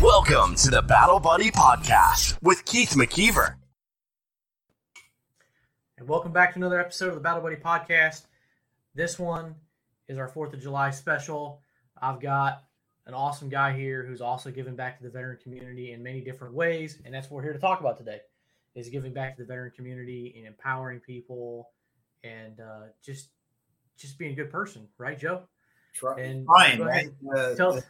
Welcome to the Battle Buddy Podcast with Keith McKeever. And welcome back to another episode of the Battle Buddy Podcast. This one is our 4th of July special. I've got an awesome guy here who's also giving back to the veteran community in many different ways. And that's what we're here to talk about today is giving back to the veteran community and empowering people and uh, just just being a good person, right, Joe? Try, And trying, right? ahead. Uh, Tell- uh,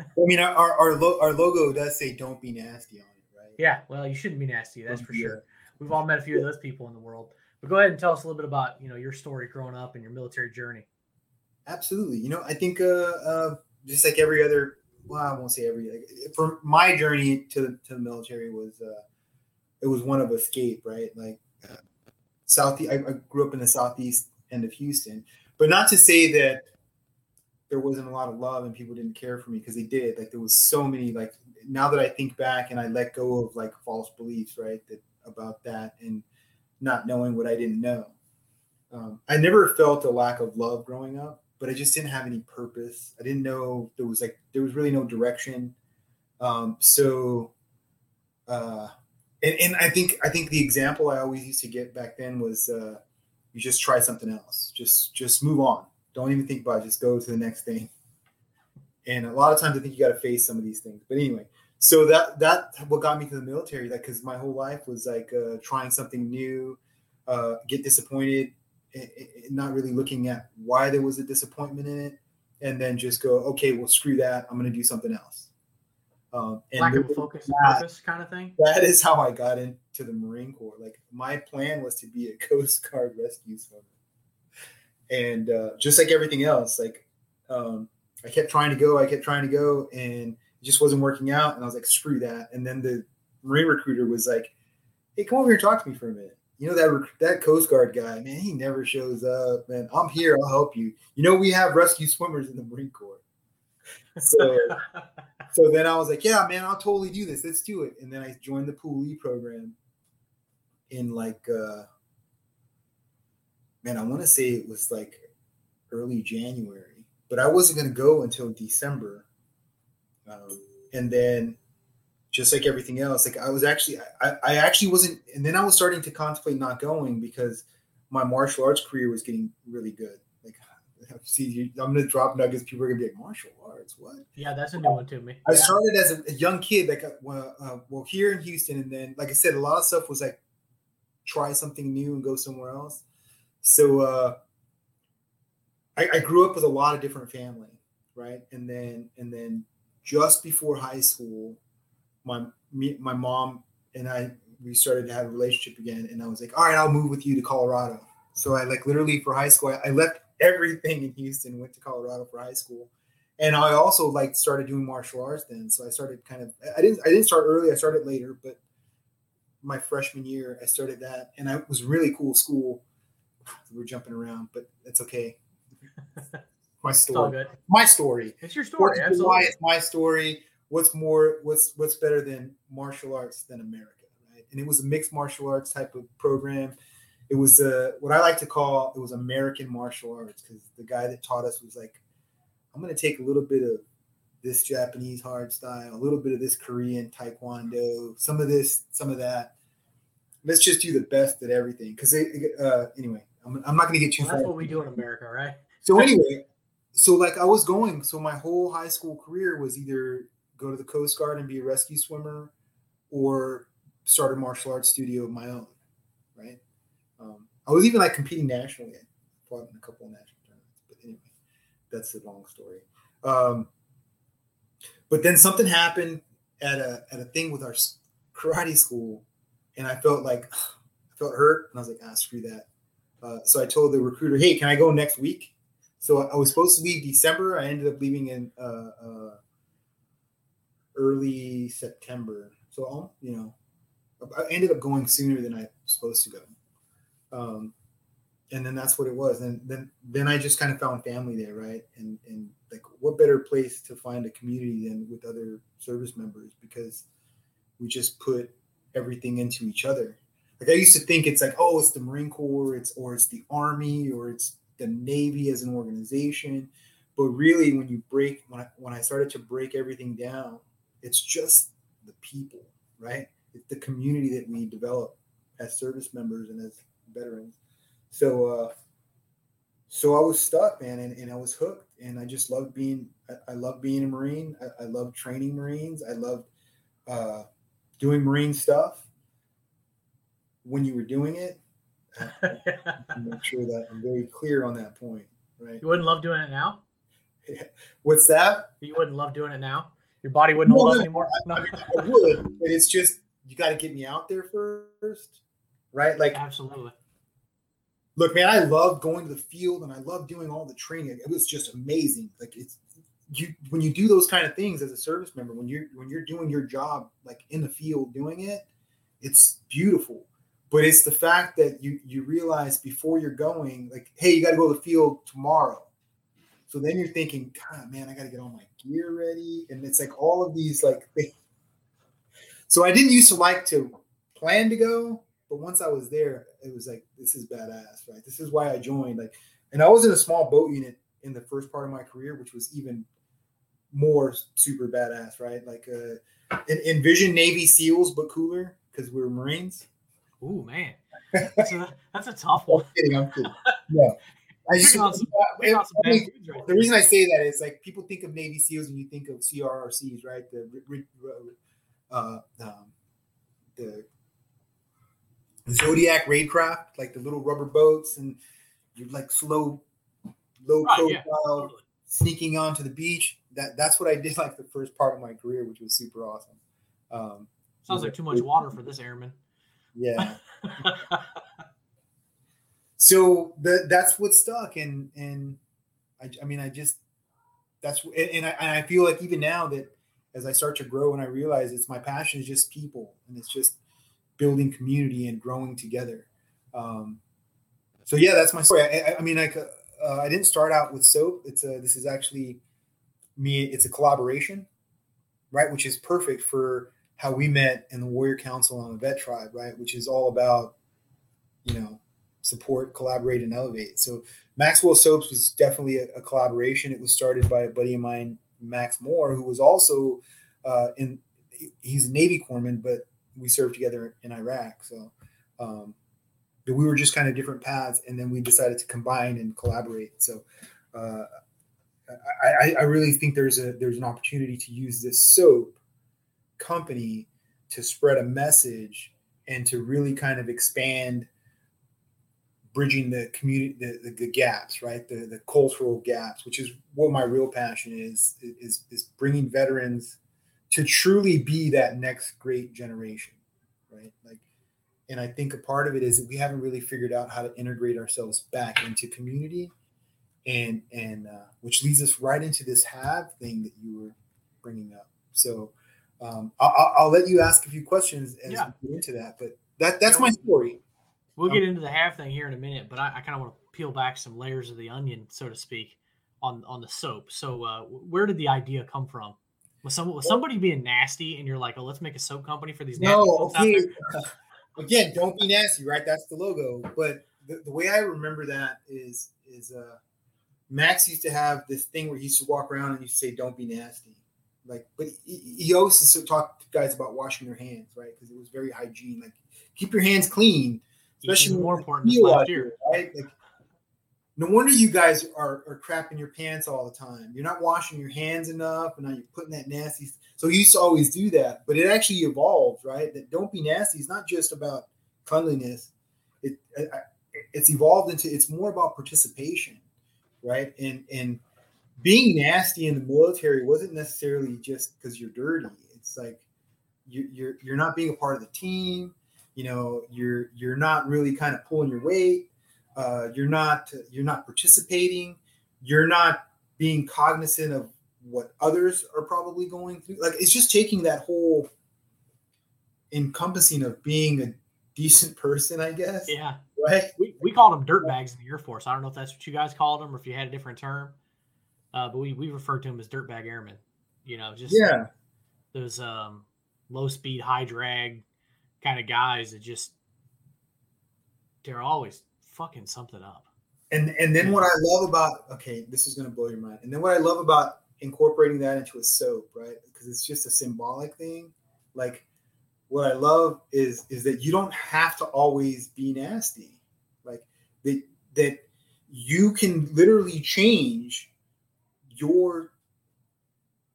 I mean, our our, lo- our logo does say "Don't be nasty" on it, right? Yeah, well, you shouldn't be nasty, that's for Yeah. sure. We've all met a few of those people in the world. But go ahead and tell us a little bit about, you know, your story growing up and your military journey. Absolutely. You know, I think uh, uh, just like every other, well, I won't say every. Like, for my journey to to the military was uh, it was one of escape, right? Like uh, south. I, I grew up in the southeast end of Houston, but not to say that there wasn't a lot of love and people didn't care for me because they did. Like there was so many. Like now that I think back and I let go of like false beliefs, right? That about that and not knowing what I didn't know. Um, I never felt a lack of love growing up, but I just didn't have any purpose. I didn't know there was like there was really no direction. Um, so, uh, and, and I think I think the example I always used to get back then was uh, you just try something else. Just just move on. Don't even think about it. Just go to the next thing. And a lot of times I think you got to face some of these things. But anyway, so that that what got me to the military. Like because my whole life was like uh, trying something new, uh, get disappointed, and, and not really looking at why there was a disappointment in it, and then just go, okay, well, screw that. I'm going to do something else. Um, and Lack of focus that- purpose kind of thing. that is how I got into the Marine Corps. Like my plan was to be a Coast Guard rescue swimmer, and uh, just like everything else, like um, I kept trying to go, I kept trying to go, and it just wasn't working out. And I was like, screw that. And then the Marine recruiter was like, "Hey, come over here and talk to me for a minute." You know that rec- that Coast Guard guy, man, he never shows up. Man, I'm here. I'll help you. You know we have rescue swimmers in the Marine Corps. So so then I was like, yeah, man, I'll totally do this. Let's do it. And then I joined the Pool E program in like, uh, man, I want to say it was like early January, but I wasn't going to go until December. Um, and then just like everything else, like I was actually, I, I actually wasn't, and then I was starting to contemplate not going because my martial arts career was getting really good. Like, see, I'm going to drop nuggets. People are going to be like, martial arts, what? yeah, that's a new one to me. I started as a, a young kid, like uh, well, uh, well, here in Houston, and then, like I said, a lot of stuff was like try something new and go somewhere else. So uh, I, I grew up with a lot of different family, right? And then, and then just before high school, my me, my mom and I we started to have a relationship again, and I was like, all right, I'll move with you to Colorado. So I like literally for high school, I, I left everything in Houston, went to Colorado for high school and I also like started doing martial arts then. So I started kind of I didn't I didn't start early. I started later, but my freshman year I started that, and I was really cool school. We're jumping around, but it's okay. My It's story. My story. It's your story. July Absolutely. is my story. What's more? What's what's better than martial arts than America, right? And it was a mixed martial arts type of program. It was uh, what I like to call it was American martial arts because the guy that taught us was like, I'm going to take a little bit of this Japanese hard style, a little bit of this Korean taekwondo, some of this, some of that. Let's just do the best at everything. Because uh, anyway, I'm, I'm not going to get too far. that's what we do in America, right? So anyway, so like I was going, so my whole high school career was either go to the Coast Guard and be a rescue swimmer, or start a martial arts studio of my own, right? Um, I was even like competing nationally. I fought in a couple of national tournaments, but anyway, that's a long story. Um, but then something happened at a at a thing with our karate school, and I felt like I felt hurt, and I was like, ah, screw that. Uh, so I told the recruiter, hey, can I go next week? So I was supposed to leave December. I ended up leaving in uh, uh, early September. So you know, I ended up going sooner than I was supposed to go. Um, and then that's what it was. And then then I just kind of found family there, right? And and like, what better place to find a community than with other service members because we just put everything into each other. Like I used to think it's like, oh, it's the Marine Corps, it's or it's the Army, or it's the Navy as an organization. But really, when you break, when I, when I started to break everything down, it's just the people, right? It's the community that we develop as service members and as veterans. So, uh, so I was stuck, man, and, and I was hooked, and I just loved being. I, I love being a Marine. I, I love training Marines. I loved uh, doing Marine stuff. When you were doing it, make sure that I'm very clear on that point, right? You wouldn't love doing it now. What's that? You wouldn't love doing it now. Your body wouldn't hold up anymore. No. I, mean, I would, but it's just you got to get me out there first, right? Like, absolutely. Look, man, I love going to the field and I love doing all the training. It was just amazing. Like it's you when you do those kind of things as a service member, when you're when you're doing your job like in the field doing it, it's beautiful. But it's the fact that you you realize before you're going, like, hey, you got to go to the field tomorrow. So then you're thinking, God, man, I got to get all my gear ready, and it's like all of these like things. So I didn't used to like to plan to go, but once I was there, it was like, this is badass, right? This is why I joined. Like, and I was in a small boat unit in the first part of my career, which was even more super badass, right? Like, uh, envision Navy SEALs, but cooler because we were Marines. Ooh, man, that's a, that's a tough one. I'm kidding. I'm kidding. Yeah. I just, some, I mean, right the reason I say that is like people think of Navy SEALs and you think of CRRCs, right? The uh, um, the Zodiac raid craft, like the little rubber boats, and you're like slow, low profile, yeah, totally. sneaking onto the beach. That that's what I did like the first part of my career, which was super awesome. Um, Sounds like too much water for this airman. Yeah. so the, that's what stuck, and and I, I mean I just that's and I, and I feel like even now that as I start to grow and I realize it's my passion is just people and it's just building community and growing together. Um, so yeah, that's my story. I, I mean, like uh, I didn't start out with soap. It's a this is actually me. It's a collaboration, right? Which is perfect for how we met in the Warrior Council on the Vet Tribe, right? Which is all about you know support, collaborate, and elevate. So Maxwell Soaps was definitely a, a collaboration. It was started by a buddy of mine Max Moore, who was also uh, in he's a Navy corpsman, but we served together in Iraq. So um, we were just kind of different paths, and then we decided to combine and collaborate. So uh, I, I, really think there's a there's an opportunity to use this soap company to spread a message and to really kind of expand bridging the community the, the, the, gaps right? The, the cultural gaps which is what my real passion is is is bringing veterans to truly be that next great generation right? Like and i think a part of it is that we haven't really figured out how to integrate ourselves back into community and and uh, which leads us right into this have thing that you were bringing up. So um, I'll, I'll, let you ask a few questions as yeah. we get into that but that that's my story We'll get into the half thing here in a minute, but I, I kind of want to peel back some layers of the onion, so to speak, on on the soap. So, uh, where did the idea come from? Was, some, was somebody being nasty, and you're like, "Oh, let's make a soap company for these"? No, okay. Again, don't be nasty, right? That's the logo. But the, the way I remember that is is uh, Max used to have this thing where he used to walk around and used to say, "Don't be nasty." Like, but he, he always used to talk to guys about washing their hands, right? Because it was very hygiene. Like, keep your hands clean especially more important this last year, right? Like, no wonder you guys are, are crapping your pants all the time. You're not washing your hands enough, and now you're putting that nasty. So you used to always do that, but it actually evolved, right? That don't be nasty is not just about cleanliness. It, it it's evolved into it's more about participation, right? And and being nasty in the military wasn't necessarily just because you're dirty. It's like you're, you're you're not being a part of the team. You know you're you're not really kind of pulling your weight. Uh, you're not you're not participating. You're not being cognizant of what others are probably going through. Like it's just taking that whole encompassing of being a decent person i guess. Yeah. Right? We, we called them dirt bags in the air force. I don't know if that's what you guys called them or if you had a different term uh, but we, we referred to them as dirtbag airmen you know just yeah those um, low speed high drag kind of guys that just they're always fucking something up. And and then what I love about okay, this is gonna blow your mind. And then what I love about incorporating that into a soap, right? Because it's just a symbolic thing. Like what I love is is that you don't have to always be nasty. Like that that you can literally change your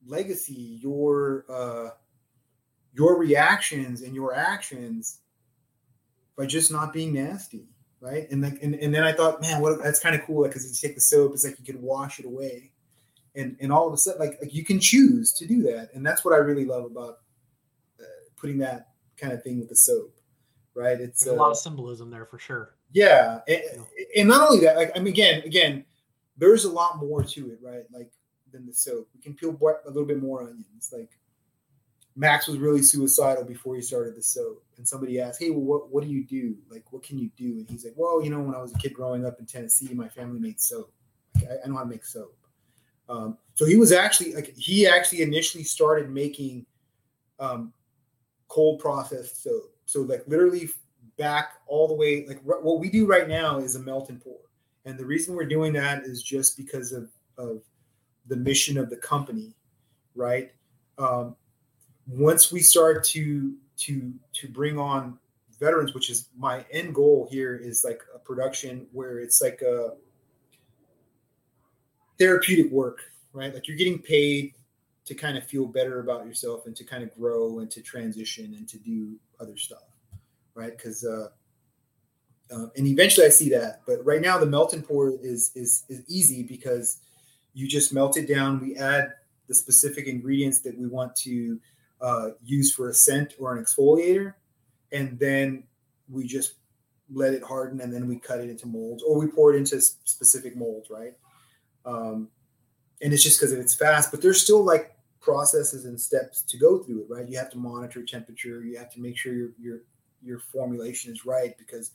legacy, your uh your reactions and your actions by just not being nasty, right? And like and, and then I thought, man, what that's kind of cool because like, you take the soap, it's like you can wash it away. And, and all of a sudden, like, like you can choose to do that, and that's what I really love about uh, putting that kind of thing with the soap, right? It's There's a lot of symbolism there for sure. Yeah, and, and not only that, like I mean, again, again, there's a lot more to it, right? Like than the soap. We can peel a little bit more onions. Like Max was really suicidal before he started the soap, and somebody asked, "Hey, well, what what do you do? Like, what can you do?" And he's like, "Well, you know, when I was a kid growing up in Tennessee, my family made soap. Like, I, I, know how to make soap." Um, so he was actually like he actually initially started making um, cold processed soap. So like literally back all the way like what we do right now is a melt and pour. And the reason we're doing that is just because of of the mission of the company, right? Um, once we start to to to bring on veterans, which is my end goal here, is like a production where it's like a therapeutic work, right? Like you're getting paid to kind of feel better about yourself and to kind of grow and to transition and to do other stuff, right? Because uh, uh, and eventually I see that, but right now the melt and pour is is is easy because you just melt it down. We add the specific ingredients that we want to uh, use for a scent or an exfoliator, and then we just let it harden and then we cut it into molds or we pour it into specific molds, right? Um, and it's just because it's fast, but there's still like processes and steps to go through it, right? You have to monitor temperature. You have to make sure your your your formulation is right because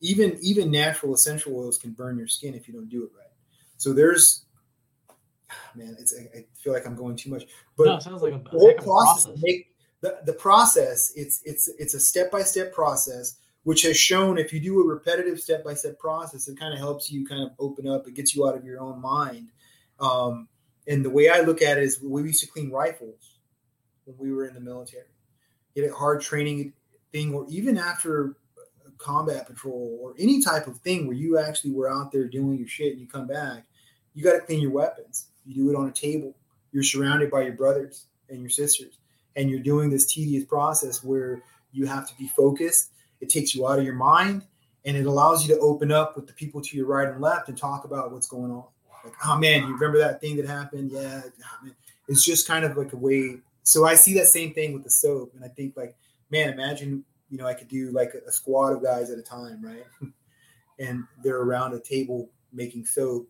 even even natural essential oils can burn your skin if you don't do it right. So there's man, it's I feel like I'm going too much, but no, sounds like a, a whole process. process. Make, the, the process it's it's it's a step by step process which has shown if you do a repetitive step by step process, it kind of helps you kind of open up. It gets you out of your own mind. Um, and the way I look at it is we used to clean rifles when we were in the military. Get a hard training thing, or even after combat patrol or any type of thing where you actually were out there doing your shit and you come back, you got to clean your weapons. You do it on a table. You're surrounded by your brothers and your sisters, and you're doing this tedious process where you have to be focused. It takes you out of your mind, and it allows you to open up with the people to your right and left and talk about what's going on. Like, oh man, you remember that thing that happened? Yeah, oh, it's just kind of like a way. So I see that same thing with the soap, and I think like, man, imagine you know I could do like a, squad of guys at a time, right? and they're around a table making soap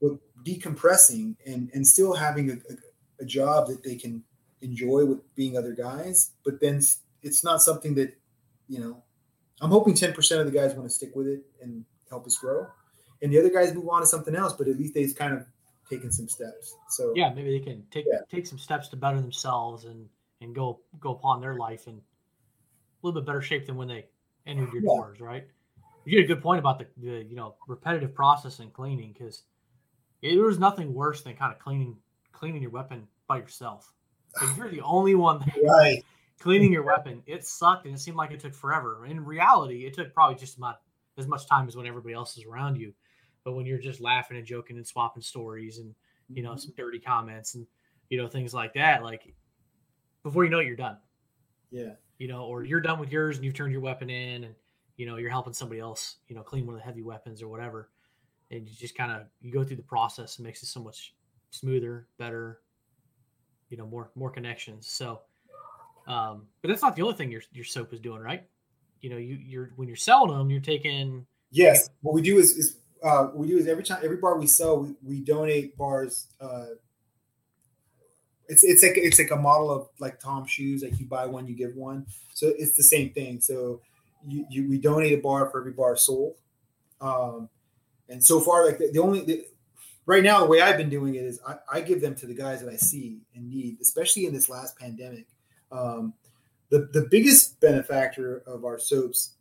but decompressing and and still having a, a, a job that they can enjoy with being other guys but then it's not something that you know i'm hoping 10% of the guys want to stick with it and help us grow and the other guys move on to something else but at least they've kind of taken some steps so yeah maybe they can take yeah. take some steps to better themselves and and go go upon their life in a little bit better shape than when they entered your yeah. doors right you get a good point about the, the you know repetitive process and cleaning because there was nothing worse than kind of cleaning cleaning your weapon by yourself. Like if you're the only one right. cleaning your weapon, it sucked and it seemed like it took forever. In reality, it took probably just about as much time as when everybody else is around you. But when you're just laughing and joking and swapping stories and you know mm-hmm. some dirty comments and you know things like that, like before you know it, you're done. Yeah. You know, or you're done with yours and you've turned your weapon in and you know you're helping somebody else, you know, clean one of the heavy weapons or whatever and you just kind of you go through the process and makes it so much smoother, better, you know, more more connections. So, um, but that's not the only thing your your soap is doing, right? You know, you you're when you're selling them, you're taking. Yes, what we do is is uh, we do is every time every bar we sell, we, we donate bars. Uh, it's it's like it's like a model of like Tom shoes, like you buy one, you give one. So it's the same thing. So you, you we donate a bar for every bar sold. Um, and so far, like the, the only the, right now, the way I've been doing it is I, I, give them to the guys that I see and need, especially in this last pandemic. Um, the the biggest benefactor of our soaps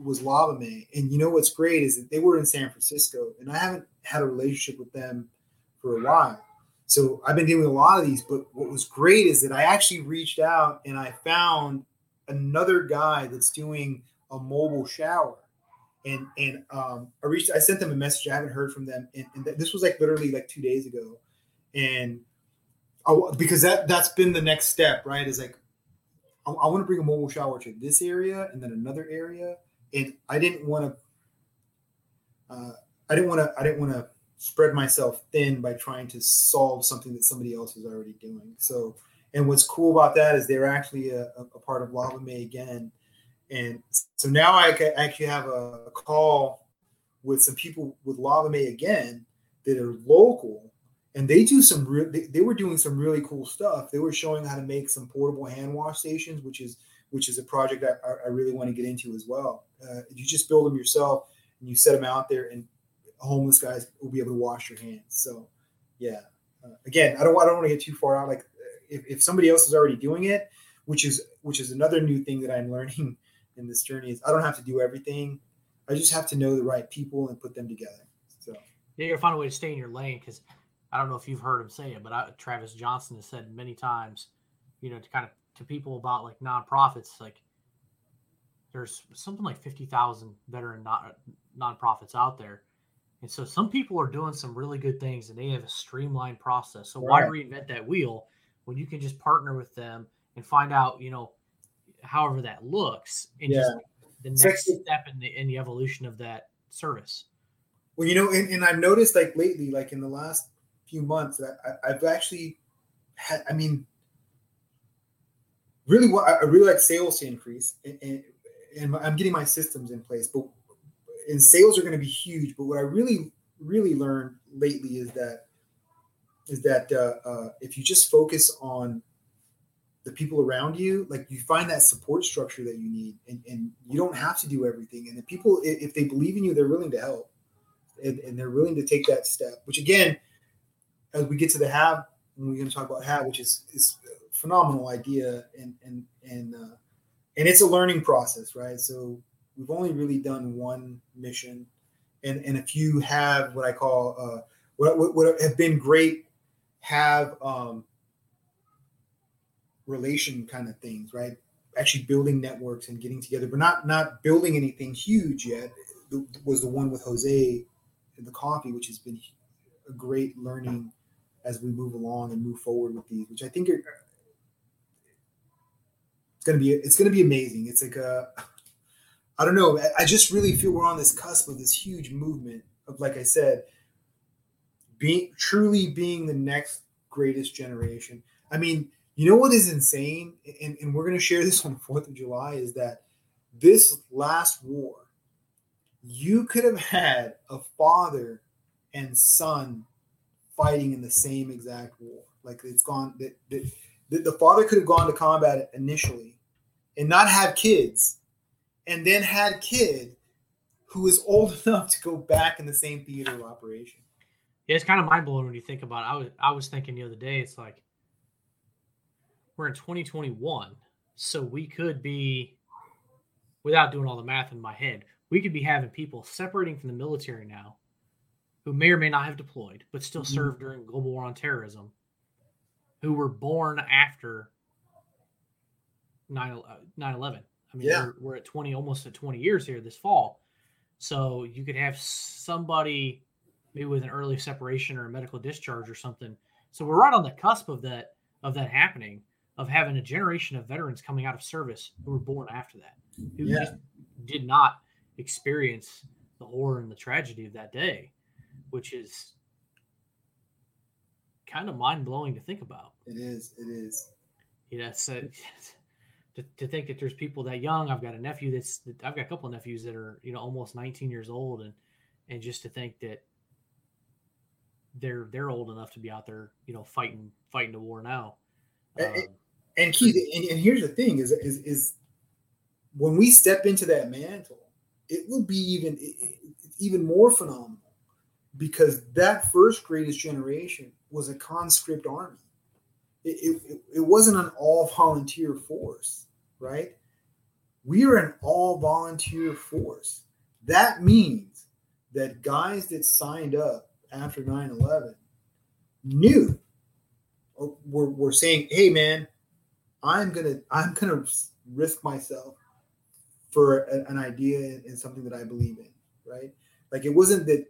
was Lava Mae, and you know what's great is that they were in San Francisco, and I haven't had a relationship with them for a while. So I've been with a lot of these, but what was great is that I actually reached out and I found another guy that's doing a mobile shower. And and um, I reached, I sent them a message. I haven't heard from them, and, and this was like literally like two days ago, and I, because that that's been the next step, right? Is like I, I want to bring a mobile shower to this area and then another area, and I didn't want to. Uh, I didn't want to. I didn't want to spread myself thin by trying to solve something that somebody else is already doing. So, and what's cool about that is they're actually a, a part of Lava Mae again, and so now I actually have a call with some people with Lava Mae again that are local. And they do some real they, they, were doing some really cool stuff. They were showing how to make some portable hand wash stations which is which is a project i, I really want to get into as well. Uh, you just build them yourself and you set them out there and homeless guys will be able to wash your hands. So yeah. Uh, again i don't, I don't want to get too far out like if, if somebody else is already doing it which is which is another new thing that i'm learning in this journey is i don't have to do everything. I just have to know the right people and put them together. So. Yeah, you gotta find a way to stay in your lane because I don't know if you've heard him say it, but I, Travis Johnson has said many times, you know, to kind of to people about like nonprofits, like there's something like 50,000 veteran non, nonprofits out there. And so some people are doing some really good things and they have a streamlined process. So right. why reinvent that wheel when you can just partner with them and find out, you know, however that looks and yeah. just the next step in the in the evolution of that service. Well, you know, and, and I've noticed like lately, like in the last few months that I, have actually had. I mean, really, what I really like sales to increase, and, and, and I'm getting my systems in place. But and sales are going to be huge. But what I really, really learned lately is that is that uh, uh, if you just focus on the people around you, like you find that support structure that you need, and, and you don't have to do everything. And the people, if they believe in you, they're willing to help, and, and they're willing to take that step. Which again, as we get to the have, and we're going to talk about have, which is is phenomenal idea, and and and uh, and it's a learning process, right? So we've only really done one mission, and and a few have what I call uh, what, what what have been great have um, relation kind of things, right? Actually building networks and getting together, but not not building anything huge yet. was the one with Jose in the coffee, which has been a great learning as we move along and move forward with these, which I think are, it's gonna be it's gonna be amazing. It's like a I don't know. I just really feel we're on this cusp of this huge movement of, like I said, being truly being the next greatest generation. I mean, you know what is insane, and, and we're gonna share this on the Fourth of July, is that this last war, you could have had a father and son fighting in the same exact war. Like it's gone that the, the father could have gone to combat initially and not have kids, and then had kid who is old enough to go back in the same theater of operation. Yeah, it's kind of mind blowing when you think about it. I was I was thinking the other day, it's like we're in 2021, so we could be, without doing all the math in my head, we could be having people separating from the military now who may or may not have deployed, but still mm-hmm. served during global war on terrorism, who were born after 9 uh, 11. I mean, yeah. we're, we're at 20, almost at 20 years here this fall. So you could have somebody maybe with an early separation or a medical discharge or something. So we're right on the cusp of that of that happening, of having a generation of veterans coming out of service who were born after that, who yeah. just did not experience the horror and the tragedy of that day which is kind of mind blowing to think about. It is. It is. Yeah. So to, to think that there's people that young. I've got a nephew that's. I've got a couple of nephews that are you know almost 19 years old, and and just to think that they're they're old enough to be out there you know fighting fighting the war now. Um, and, and Keith, and, and here's the thing: is is is when we step into that mantle, it will be even even more phenomenal because that first greatest generation was a conscript army. It, it, wasn't an all volunteer force, right? We are an all volunteer force. That means that guys that signed up after 9 11 knew we're, we're saying, hey man, I'm gonna I'm gonna risk myself for an idea and something that I believe in, right? Like it wasn't that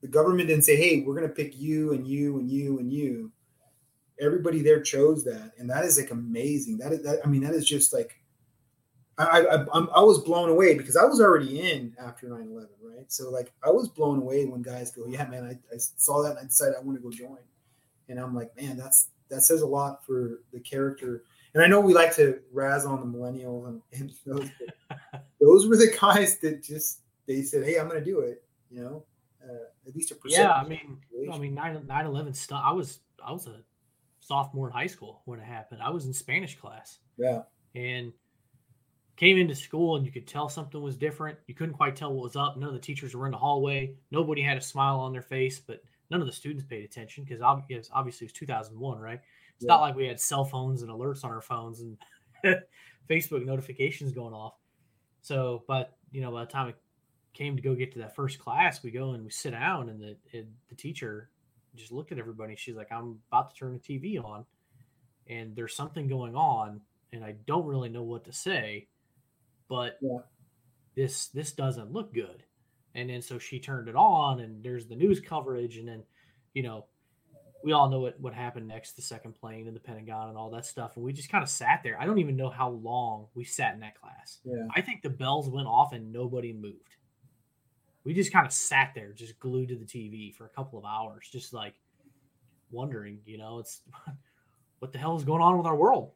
the government didn't say, hey, we're gonna pick you and you and you and you. Everybody there chose that, and that is like amazing. That is that I mean that is just like I, I, I was blown away because I was already in after 9 11, right? So, like, I was blown away when guys go, Yeah, man, I, I saw that and I decided I want to go join. And I'm like, Man, that's that says a lot for the character. And I know we like to razz on the millennials and, and those, those were the guys that just they said, Hey, I'm going to do it, you know, uh, at least a percent. Yeah, I mean, I mean, 9 11 stuff. I was, I was a sophomore in high school when it happened. I was in Spanish class. Yeah. And, came into school and you could tell something was different. You couldn't quite tell what was up. None of the teachers were in the hallway. Nobody had a smile on their face, but none of the students paid attention because obviously it was 2001, right? It's yeah. not like we had cell phones and alerts on our phones and Facebook notifications going off. So, but you know, by the time it came to go get to that first class, we go and we sit down, and the it, the teacher just looked at everybody. She's like, "I'm about to turn the TV on, and there's something going on, and I don't really know what to say." but yeah. this this doesn't look good. And then so she turned it on, and there's the news coverage, and then you know we all know what what happened next, the second plane and the Pentagon and all that stuff, and we just kind of sat there. I don't even know how long we sat in that class. Yeah. I think the bells went off and nobody moved. We just kind of sat there, just glued to the TV for a couple of hours, just like wondering, you know, it's what the hell is going on with our world?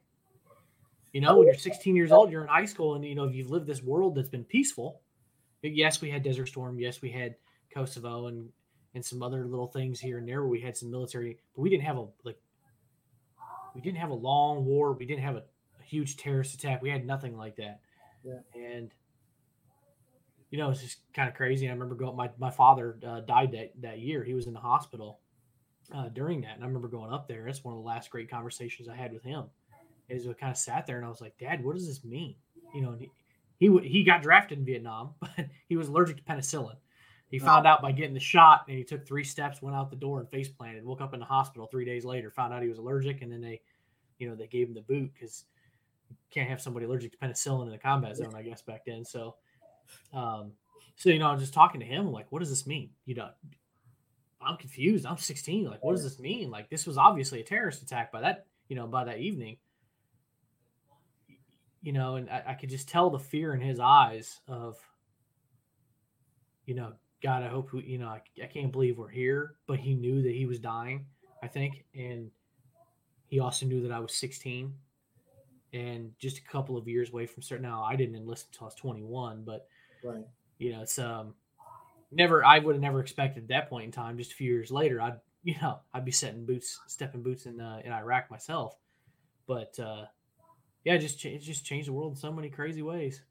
You know, when you're 16 years old, you're in high school, and you know if you've lived this world that's been peaceful. Yes, we had Desert Storm. Yes, we had Kosovo and and some other little things here and there where we had some military, but we didn't have a like we didn't have a long war. We didn't have a, a huge terrorist attack. We had nothing like that. Yeah. And you know, it's just kind of crazy. I remember going. My my father uh, died that that year. He was in the hospital uh, during that, and I remember going up there. It's one of the last great conversations I had with him is we kind of sat there and I was like, Dad, what does this mean? You know, he, he he got drafted in Vietnam, but he was allergic to penicillin. He found out by getting the shot, and he took three steps, went out the door, and face planted. Woke up in the hospital three days later, found out he was allergic, and then they, you know, they gave him the boot because you can't have somebody allergic to penicillin in the combat zone, I guess back then. So, um, so you know, I'm just talking to him, like, what does this mean? You know, I'm confused. I'm 16. Like, what does this mean? Like, this was obviously a terrorist attack by that, you know, by that evening you know, and I, I, could just tell the fear in his eyes of, you know, God, I hope we, you know, I, I can't believe we're here. But he knew that he was dying, I think, and he also knew that I was 16 and just a couple of years away from certain. Now, I didn't enlist until I was 21, but right, you know, it's um, never. I would have never expected at that point in time. Just a few years later, I'd, you know, I'd be setting boots, stepping boots in uh, in Iraq myself, but. uh yeah, it just it just changed the world in so many crazy ways.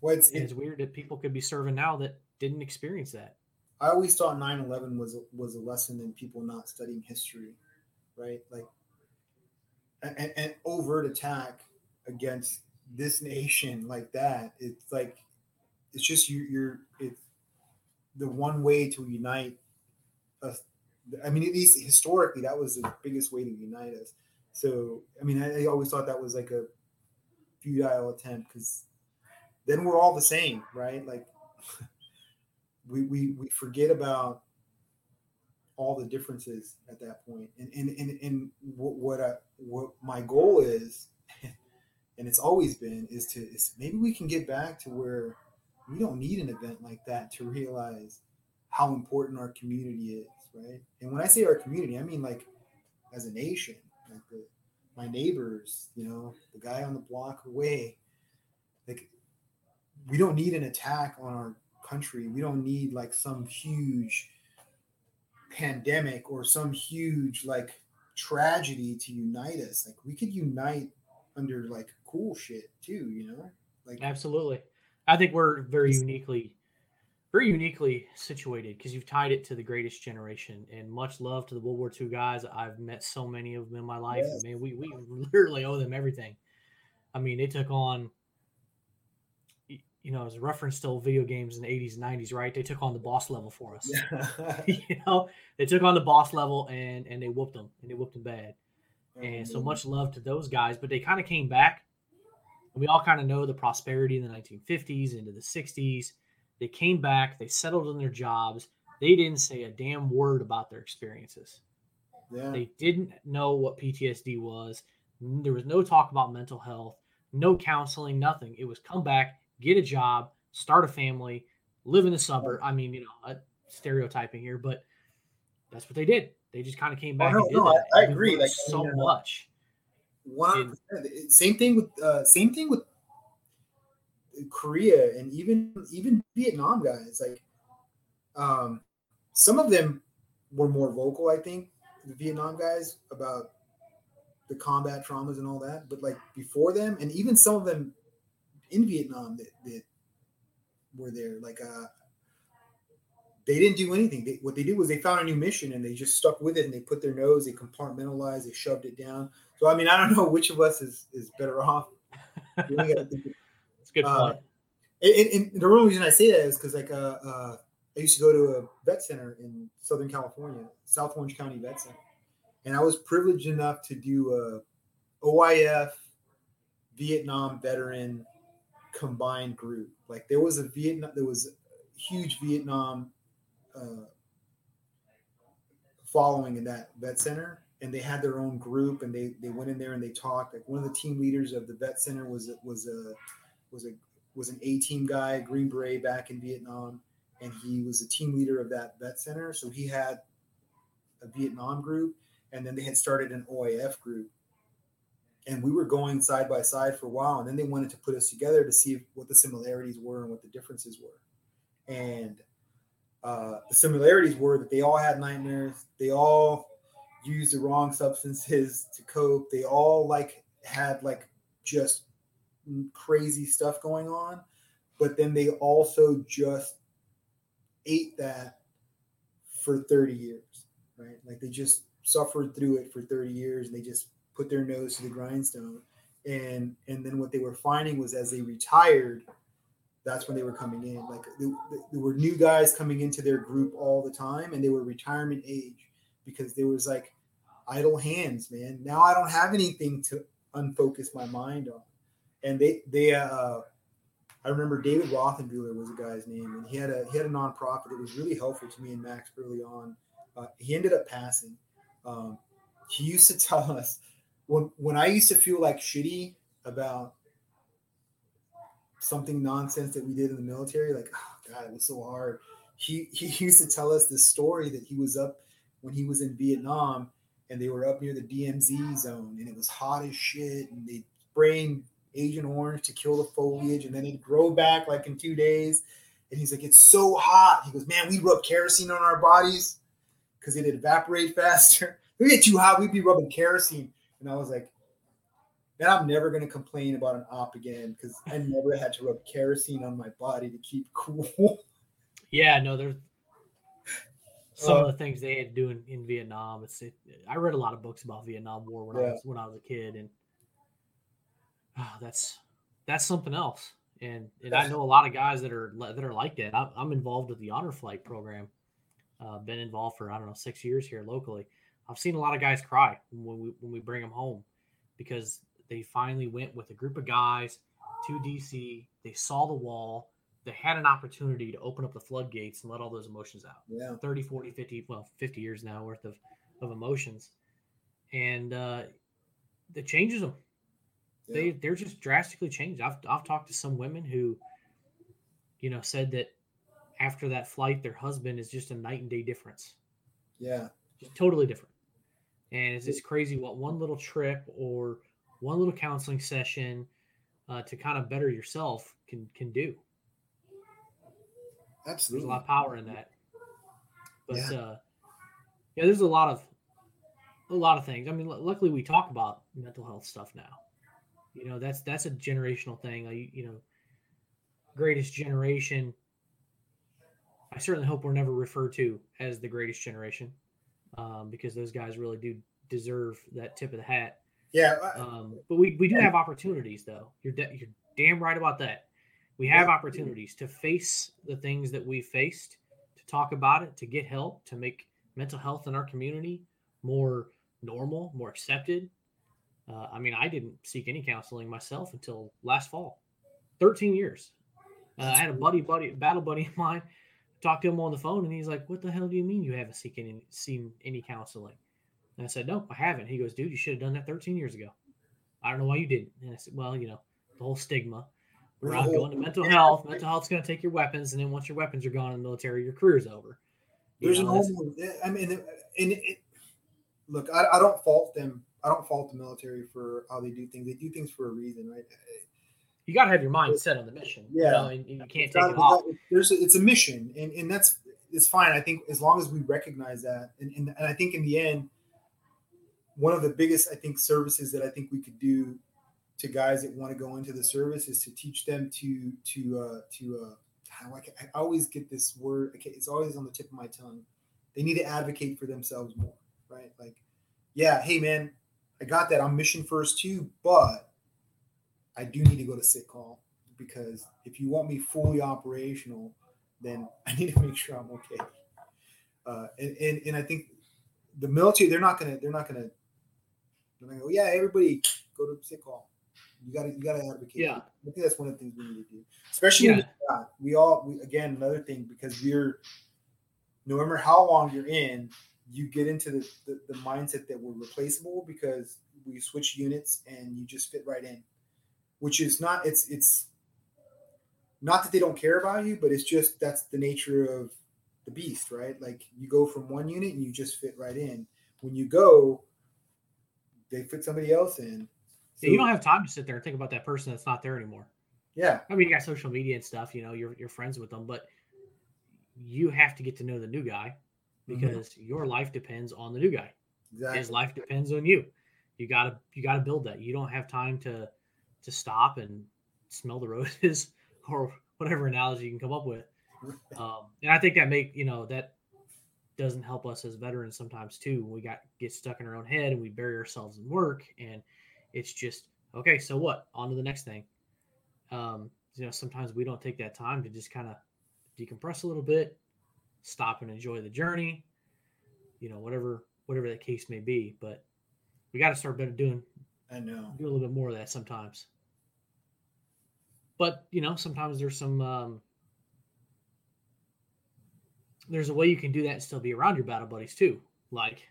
Well, it's, it's weird that people could be serving now that didn't experience that. I always thought 9/11 was a, was a lesson in people not studying history, right? Like an, an overt attack against this nation like that. It's like it's just you, you're it's the one way to unite us. I mean, at least historically, that was the biggest way to unite us. So, I mean, I, I always thought that was like a futile attempt because then we're all the same, right? Like we, we we forget about all the differences at that point. And and and, and what what, I, what my goal is, and it's always been, is to is maybe we can get back to where we don't need an event like that to realize how important our community is, right? And when I say our community, I mean like as a nation, like the my neighbors, you know, the guy on the block away. Like, we don't need an attack on our country. We don't need like some huge pandemic or some huge like tragedy to unite us. Like, we could unite under like cool shit too, you know? Like, absolutely. I think we're very uniquely very uniquely situated because you've tied it to the greatest generation and much love to the World War II guys. I've met so many of them in my life. Yes. Man, we, we literally owe them everything. I mean, they took on, you know, as a reference to video games in the 80s and 90s, right? They took on the boss level for us. Yeah. you know, they took on the boss level and and they whooped them and they whooped them bad. And so mm-hmm. much love to those guys, but they kind of came back. And we all kind of know the prosperity in the 1950s into the 60s. They came back, they settled in their jobs. They didn't say a damn word about their experiences. Yeah. They didn't know what PTSD was. There was no talk about mental health, no counseling, nothing. It was come back, get a job, start a family, live in the suburb. I mean, you know, uh, stereotyping here, but that's what they did. They just kind of came back. No, and did no, that. I- I agree. Like, so I mean, uh, much. One. Same thing with uh, same thing with Korea and even even Vietnam guys. Like, um, some of them were more vocal. I think the Vietnam guys about the combat traumas and all that. But like before them, and even some of them in Vietnam that, that were there, like uh, they didn't do anything. They, what they did was they found a new mission and they just stuck with it and they put their nose, they compartmentalized, they shoved it down. So I mean, I don't know which of us is is better off. You really gotta think of- It's good uh, and, and- the only reason I say that is because like uh, uh, I used to go to a vet center in Southern California, South Orange County Vet Center, and I was privileged enough to do a OIF Vietnam veteran combined group. Like there was a Vietnam, there was a huge Vietnam uh, following in that vet center, and they had their own group, and they they went in there and they talked. Like one of the team leaders of the vet center was was a was a was an A team guy, Green Beret back in Vietnam, and he was the team leader of that vet center. So he had a Vietnam group, and then they had started an OIF group. And we were going side by side for a while, and then they wanted to put us together to see what the similarities were and what the differences were. And uh, the similarities were that they all had nightmares. They all used the wrong substances to cope. They all like had like just crazy stuff going on, but then they also just ate that for 30 years, right? Like they just suffered through it for 30 years and they just put their nose to the grindstone. And and then what they were finding was as they retired, that's when they were coming in. Like there were new guys coming into their group all the time, and they were retirement age because there was like idle hands, man. Now I don't have anything to unfocus my mind on and they they uh I remember David Rothenbuehler was a guy's name, and he had a he had a nonprofit that was really helpful to me and Max early on. Uh, he ended up passing. Um, he used to tell us when when I used to feel like shitty about something nonsense that we did in the military, like oh god, it was so hard. He he used to tell us this story that he was up when he was in Vietnam, and they were up near the DMZ zone, and it was hot as shit, and they spraying Agent Orange to kill the foliage, and then it'd grow back like in two days. And he's like, it's so hot. He goes, man, we rub kerosene on our bodies because it'd evaporate faster. We get too hot, we'd be rubbing kerosene. And I was like, man, I'm never gonna complain about an op again because I never had to rub kerosene on my body to keep cool. Yeah, no, there's some Uh, of the things they had to do in, in Vietnam. It's it, I read a lot of books about Vietnam War when I was when I was a kid, and oh, that's that's something else. And and I know a lot of guys that are that are like that. I'm, I'm involved with the Honor Flight program. Uh, been involved for I don't know six years here locally. I've seen a lot of guys cry when we when we bring them home because they finally went with a group of guys to DC. They saw the wall. They had an opportunity to open up the floodgates and let all those emotions out. yeah, 30, 40, 50, well, 50 years now worth of, of emotions. And uh, it changes them. They, they're just drastically changed. I've, I've talked to some women who, you know, said that after that flight, their husband is just a night and day difference, yeah, just totally different. And it's just crazy what one little trip or one little counseling session uh, to kind of better yourself can can do. There's absolutely. a lot of power in that. But Yeah. uh yeah, there's a lot of a lot of things. I mean, lu- luckily we talk about mental health stuff now. You know, that's that's a generational thing. Like, you know, greatest generation. I certainly hope we're never referred to as the greatest generation, um, because those guys really do deserve that tip of the hat. Yeah, Um, but we, we do have opportunities, though. You're de- you're damn right about that. We have opportunities to face the things that we faced, to talk about it, to get help, to make mental health in our community more normal, more accepted. Uh, I mean, I didn't seek any counseling myself until last fall. 13 years. Uh, I had a buddy, buddy, battle buddy of mine. Talked to him on the phone, and he's like, "What the hell do you mean you haven't seen any, seen any counseling?" And I said, "No, I haven't." He goes, "Dude, you should have done that 13 years ago." I don't know why you didn't. And I said, "Well, you know, the whole stigma around going to mental health. Mental health's going to take your weapons, and then once your weapons are gone in the military, your career's over." You There's know, an awful. I mean, and it, look, I, I don't fault them. I don't fault the military for how they do things. They do things for a reason, right? you got to have your mind set on the mission. you Yeah. know, and, and you can't It's take not- it off. There's a, it's a mission, and, and that's it's fine. I think as long as we recognize that, and, and, and I think in the end, one of the biggest I think services that I think we could do to guys that want to go into the service is to teach them to to uh, to uh, how I, can- I always get this word. Okay, it's always on the tip of my tongue. They need to advocate for themselves more, right? Like, yeah, hey man, I got that. I'm mission first too, but I do need to go to sick call because if you want me fully operational, then I need to make sure I'm okay. Uh, and, and and I think the military they're not gonna they're not gonna they're gonna go yeah everybody go to sick call. You gotta you gotta advocate. Yeah. I think that's one of the things we need to do, especially Yeah. We all we, again another thing because you're no matter how long you're in, you get into the, the, the mindset that we're replaceable because we switch units and you just fit right in, which is not it's it's not that they don't care about you, but it's just that's the nature of the beast, right? Like you go from one unit and you just fit right in. When you go, they fit somebody else in. Yeah, you don't have time to sit there and think about that person that's not there anymore. yeah, I mean, you got social media and stuff. You know, you're you're friends with them, but you have to get to know the new guy Mhm. because your life depends on the new guy. exactly. His life depends on you. You gotta you gotta build that. You don't have time to to stop and smell the roses or whatever analogy you can come up with. Um, and I think that make you know that doesn't help us as veterans sometimes too. We got get stuck in our own head and we bury ourselves in work, and it's just okay. So what? On to the next thing. Um, you know, sometimes we don't take that time to just kind of decompress a little bit, stop and enjoy the journey. You know, whatever whatever the case may be, but we got to start better doing I know. do a little bit more of that sometimes. But you know, sometimes there's some um, there's a way you can do that and still be around your battle buddies too. Like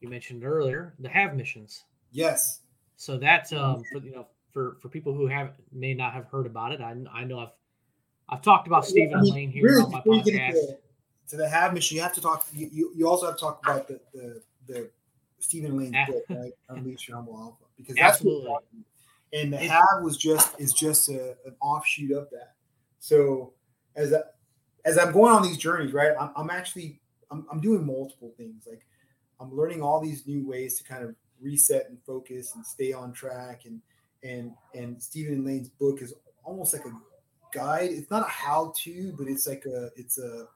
you mentioned earlier, the have missions. Yes. So that's um for you know for for people who have may not have heard about it. I I know I've I've talked about Stephen I mean, Lane here really, on my before you get podcast. to the have mission, you have to talk. You, you, you also have to talk about the the, the Stephen Lane Yeah. book, right? Unleash Your Humble Alpha, because that's what and the have was just is just a, an offshoot of that. So as I, as I'm going on these journeys, right, I'm, I'm actually I'm, I'm doing multiple things. Like I'm learning all these new ways to kind of reset and focus and stay on track. And and and Stephen Lane's book is almost like a guide. It's not a how to, but it's like a it's a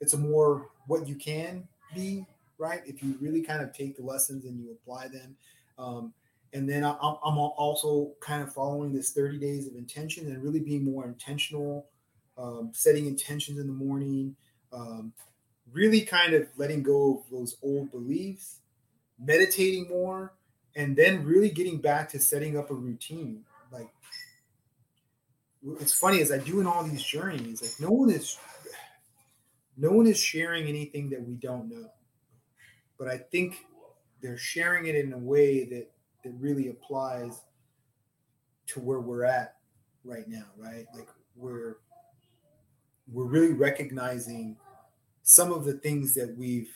it's a more what you can be right if you really kind of take the lessons and you apply them. Um, and then I- I'm, also kind of following this 30 days of intention and really being more intentional, um, setting intentions in the morning, um, really kind of letting go of those old beliefs, meditating more, and then really getting back to setting up a routine. Like, it's funny as I do in all these journeys, like no one is, no one is sharing anything that we don't know, but I think they're sharing it in a way that that really applies to where we're at right now, right? Like we're we're really recognizing some of the things that we've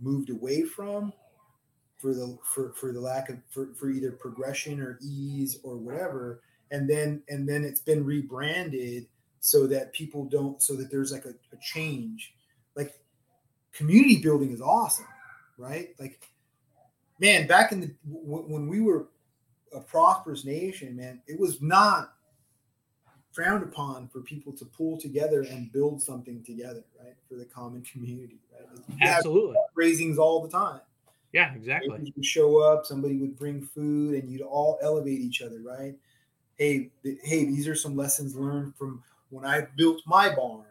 moved away from for the for, for the lack of for, for either progression or ease or whatever. And then and then it's been rebranded so that people don't so that there's like a, a change. Like community building is awesome right? Like man back in the w- when we were a prosperous nation man it was not frowned upon for people to pull together and build something together right? For the common community right? Like Absolutely. raisings all the time Yeah, exactly. Neighbors would show up, somebody would bring food, and you'd all elevate each other, right? Hey, th- hey, these are some lessons learned from when I built my barn,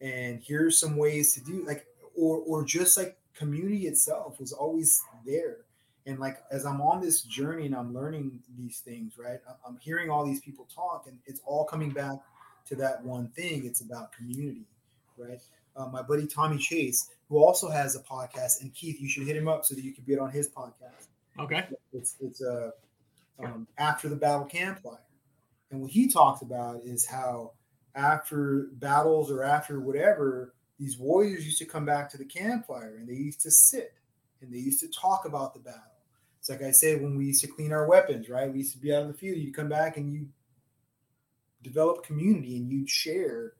and here's some ways to do like, or or just like community itself was always there, And like as I'm on this journey and I'm learning these things, right? I'm hearing all these people talk, and it's all coming back to that one thing. It's about community, right? Uh, my buddy Tommy Chase, who also has a podcast, and Keith, you should hit him up so that you can be on his podcast. Okay. It's it's a uh, um, after the battle campfire, and what he talks about is how after battles or after whatever, these warriors used to come back to the campfire and they used to sit and they used to talk about the battle. It's like I said when we used to clean our weapons, right? We used to be out in the field. You come back and you develop community and you share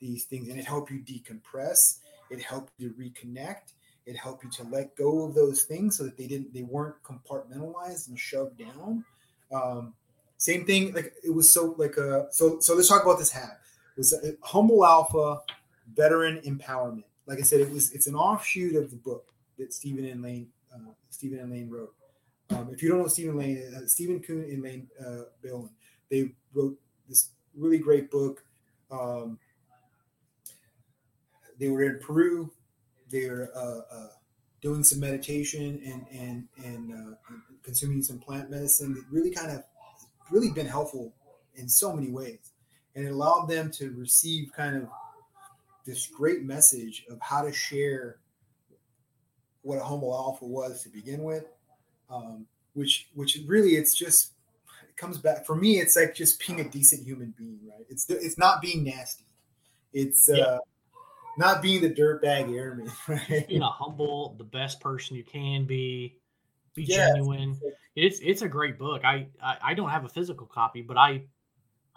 these things, and it helped you decompress. It helped you reconnect. It helped you to let go of those things so that they didn't, they weren't compartmentalized and shoved down. Um, same thing, like it was so like a uh, so so let's talk about this hat. It was a humble alpha veteran empowerment. Like I said, it was it's an offshoot of the book that Stephen and Lane uh, Stephen and Lane wrote. Um, if you don't know Stephen Lane, uh, Stephen coon and Lane uh, they wrote this really great book. Um, they were in Peru. They were uh, uh, doing some meditation and and and, uh, consuming some plant medicine that really kind of really been helpful in so many ways, and it allowed them to receive kind of this great message of how to share what a humble alpha was to begin with, um, which which really it's just it comes back for me. It's like just being a decent human being, right? It's it's not being nasty. It's yeah. Not being the dirtbag airman, right? Being a humble, the best person you can be. Be yes. genuine. It's it's a great book. I, I, I don't have a physical copy, but I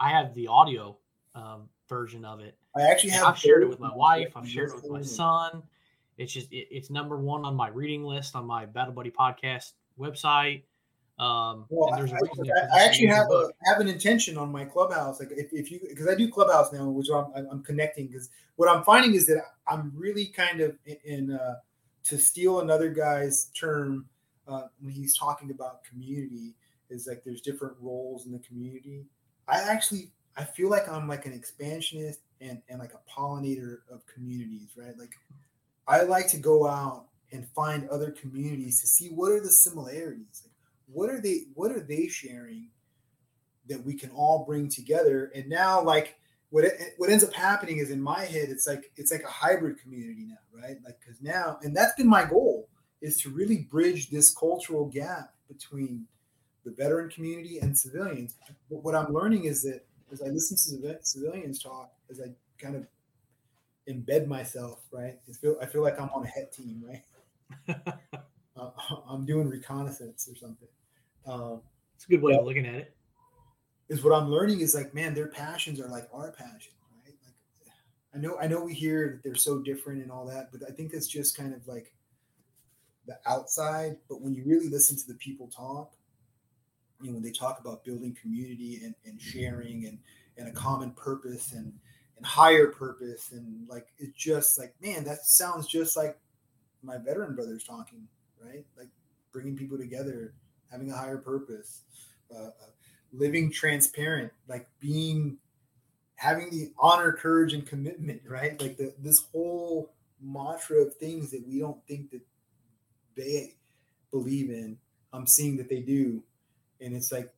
I have the audio um, version of it. I actually have. I've shared it with my wife. I've shared it with my son. It's just it, it's number one on my reading list on my Battle Buddy podcast website. Um, well, I, I, I, actually have a, have an intention on my clubhouse. Like if, if you because I do clubhouse now, which I'm, I'm connecting because what I'm finding is that I'm really kind of in, in uh, to steal another guy's term uh, when he's talking about community is like there's different roles in the community. I actually I feel like I'm like an expansionist and, and like a pollinator of communities, right? Like I like to go out and find other communities to see what are the similarities. Like what are they what are they sharing that we can all bring together? And now like what it, what ends up happening is in my head it's like it's like a hybrid community now, right? Like cuz now and that's been my goal is to really bridge this cultural gap between the veteran community and civilians. But what I'm learning is that as I listen to civilians talk, as I kind of embed myself, right? I feel I feel like I'm on a het team, right? uh, I'm doing reconnaissance or something. Um, it's a good way of looking at it. Is what I'm learning is like, man, their passions are like our passion, right? Like, I know, I know, we hear that they're so different and all that, but I think that's just kind of like the outside. But when you really listen to the people talk, you know, when they talk about building community and, and sharing and, and a common purpose and, and higher purpose. And like, it's just like, man, that sounds just like my veteran brothers talking, right? Like bringing people together, having a higher purpose, uh, uh, living transparent, like being, having the honor, courage, and commitment, right? Like the, this whole mantra of things that we don't think that they believe in. I'm seeing that they do and it's like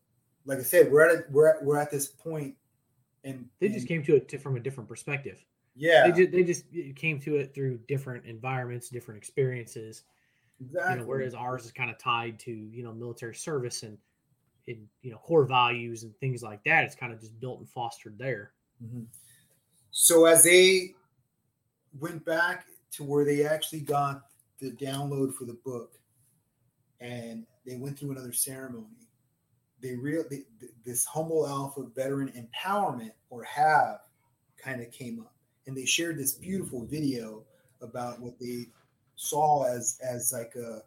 like I said, we're at a, we're at, we're at this point, and they just and, came to it from a different perspective. Yeah, they just they just came to it through different environments, different experiences. Exactly. You know, whereas ours is kind of tied to you know military service and in you know core values and things like that. It's kind of just built and fostered there. Mm-hmm. So as they went back to where they actually got the download for the book, and they went through another ceremony they real they, this humble alpha veteran empowerment or have kind of came up and they shared this beautiful video about what they saw as as like a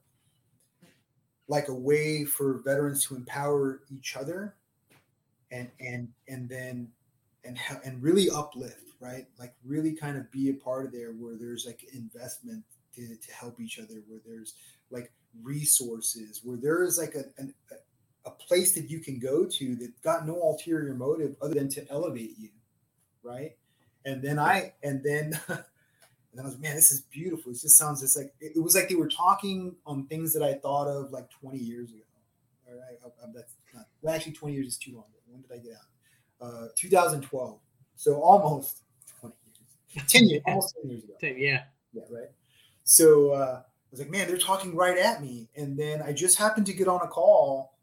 like a way for veterans to empower each other and and and then and and really uplift right? Like really kind of be a part of there where there's like investment to, to help each other where there's like resources where there is like a, an, a a place that you can go to that got no ulterior motive other than to elevate you right? And then i and then And I was, like, man, this is beautiful. It just sounds just like it, was like they were talking on things that I thought of like 20 years ago. All right, I, I, that's not well, actually 20 years is too long. When did I get out? Uh, 2012. So almost 20 years, 10 years, almost 10 years ago. 10, yeah, yeah, right. So uh, I was like, man, they're talking right at me. And then I just happened to get on a call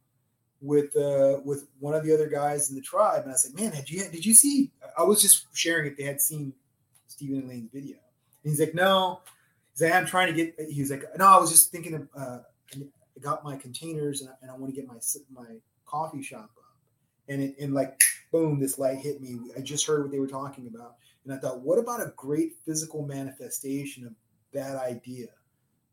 with uh, with one of the other guys in the tribe, and I said, man, did you did you see? I was just sharing it. they had seen Stephen and Lane's video. He's like, no. He's like, I'm trying to get. He's like, no, I was just thinking of. Uh, I got my containers and I, and I want to get my my coffee shop up. And it and like boom, this light hit me. I just heard what they were talking about, and I thought, what about a great physical manifestation of that idea?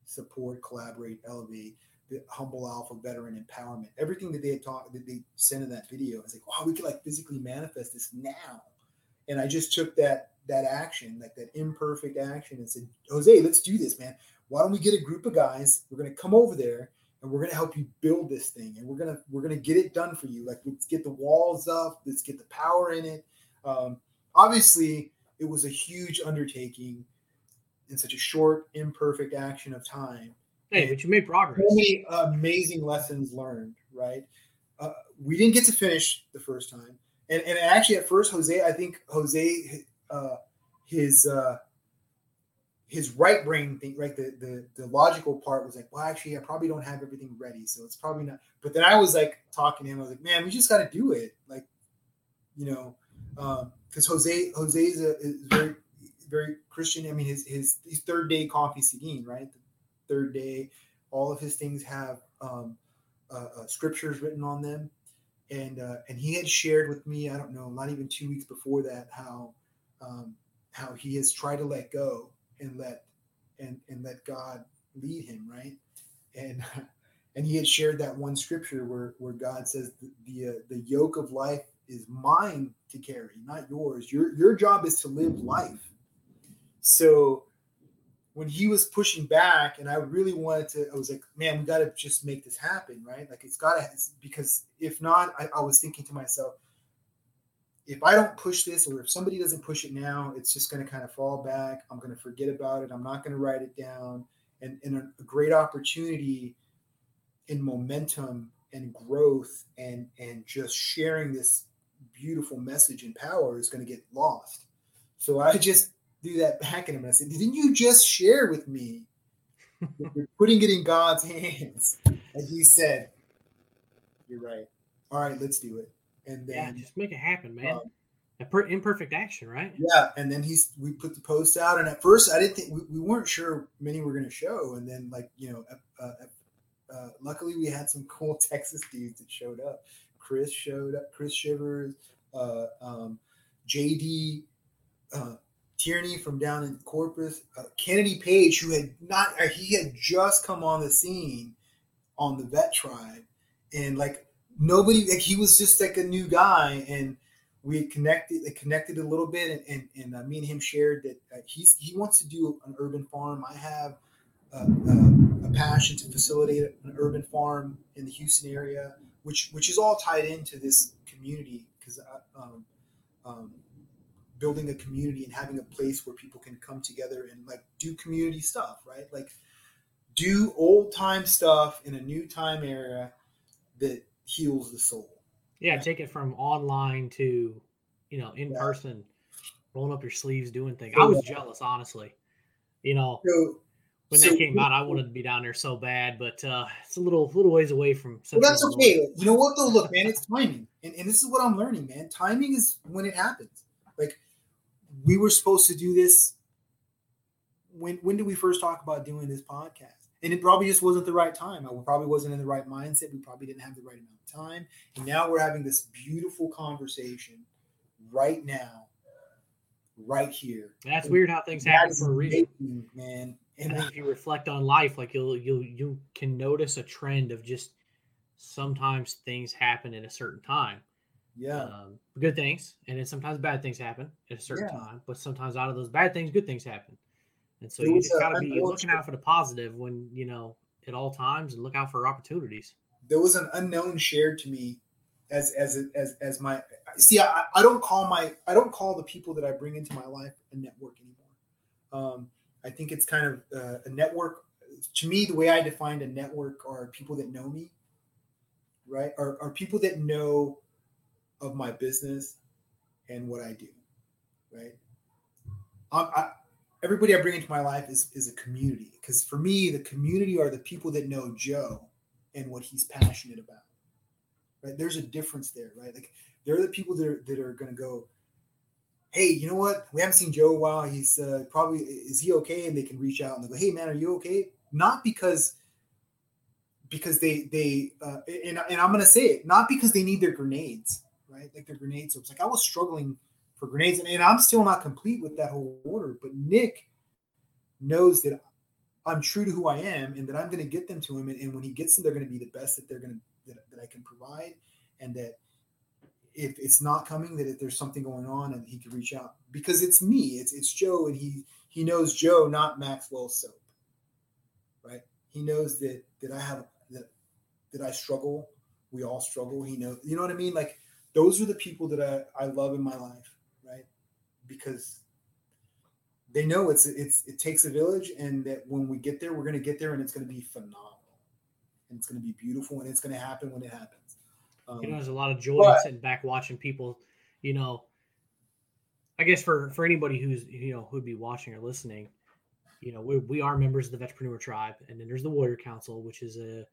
Support, collaborate, elevate. The humble alpha veteran empowerment. Everything that they had talked that they sent in that video, I was like, wow, we could like physically manifest this now. And I just took that that action, like that imperfect action, and said, Jose, let's do this, man. Why don't we get a group of guys? We're gonna come over there and we're gonna help you build this thing, and we're gonna we're gonna get it done for you. Like let's get the walls up, let's get the power in it. Um, obviously, it was a huge undertaking in such a short, imperfect action of time. Hey, but you made progress. So many amazing lessons learned, right? Uh, we didn't get to finish the first time, and and actually at first, Jose, I think Jose uh, his uh, his right brain thing, right? The, the the logical part was like, well, actually, I probably don't have everything ready, so it's probably not. But then I was like talking to him, I was like, man, we just got to do it, like, you know, because um, Jose Jose is, a, is very very Christian. I mean, his his, his third day coffee seguin, right? The third day, all of his things have um, uh, uh, scriptures written on them, and uh, and he had shared with me, I don't know, not even two weeks before that, how um, how he has tried to let go and let and and let God lead him, right? And and he had shared that one scripture where where God says the the, uh, the yoke of life is mine to carry, not yours. Your your job is to live life. So when he was pushing back, and I really wanted to, I was like, man, we got to just make this happen, right? Like it's got to because if not, I, I was thinking to myself if I don't push this or if somebody doesn't push it now, it's just going to kind of fall back. I'm going to forget about it. I'm not going to write it down. And, and a, great opportunity in momentum and growth and and just sharing this beautiful message and power is going to get lost. So I just do that back at him and I said, Didn't you just share with me? You're putting it in God's hands. And he said, You're right. All right, let's do it and then yeah, just make it happen, man. Um, per- imperfect action, right? Yeah, and then he's we put the post out, and at first I didn't think we, we weren't sure many were going to show, and then like you know, uh, uh, luckily we had some cool Texas dudes that showed up. Chris showed up, Chris Shivers, uh, um, JD. Uh, Tierney from down in Corpus, uh, Kennedy Page, who had not, uh, he had just come on the scene on the vet tribe, and like nobody like he was just like a new guy and we connected connected a little bit and and, and uh, me and him shared that uh, he's he wants to do an urban farm. I have uh, uh, a passion to facilitate an urban farm in the houston area which which is all tied into this community because uh, um, um, building a community and having a place where people can come together and like do community stuff right? Like do old time stuff in a new time era that heals the soul. Yeah, take it from online to, you know, in yeah. person, rolling up your sleeves, doing things. I was jealous, honestly. You know, so, when so, that came out, I wanted to be down there so bad, but uh, it's a little little ways away from. Well, that's okay. You know what though? Look, man, it's timing, and, and this is what I'm learning, man. Timing is when it happens. Like we were supposed to do this. When when did we first talk about doing this podcast? And it probably just wasn't the right time. I probably wasn't in the right mindset. We probably didn't have the right amount of time. And now we're having this beautiful conversation right now, right here. That's and weird how things happen for a reason, amazing, man. And if you reflect on life, like you'll you'll you can notice a trend of just sometimes things happen in a certain time. Yeah. Um, good things, and then sometimes bad things happen at a certain yeah. time. But sometimes out of those bad things, good things happen. And so you just got to be looking out for the positive when, you know, at all times and look out for opportunities. There was an unknown shared to me as, as, as, as my, see, I, I don't call my, I don't call the people that I bring into my life a network anymore. Um, I think it's kind of uh, a network. To me, the way I defined a network are people that know me, right? Are, are people that know of my business and what I do, right? I, I, everybody I bring into my life is, is a community because for me, the community are the people that know Joe and what he's passionate about, right? There's a difference there, right? Like they're the people that are, that are to go, hey, you know what? We haven't seen Joe a while. He's uh, probably is he okay? And they can reach out and they go, hey man, are you okay? Not because because they they uh, and, and I'm gonna say it, not because they need their grenades, right? Like their grenades. So it's like I was struggling for grenades, and, and I'm still not complete with that whole order. But Nick knows that I'm true to who I am, and that I'm gonna get them to him, and, and when he gets them, they're gonna be the best that they're gonna that, that I can provide, and that if it's not coming, that if there's something going on, and he can reach out because it's me, it's it's Joe, and he he knows Joe, not Maxwell Soap, right? He knows that that I have that that I struggle. We all struggle. He knows, you know what I mean? Like those are the people that I I love in my life? Because they know it's it's it takes a village, and that when we get there, we're gonna get there, and it's gonna be phenomenal, and it's gonna be beautiful, and it's gonna happen when it happens. Um, you know, there's a lot of joy but, sitting back watching people. You know, I guess for for anybody who's you know who'd be watching or listening, you know, we, we are members of the Vetrepreneur Tribe, and then there's the Warrior Council, which is a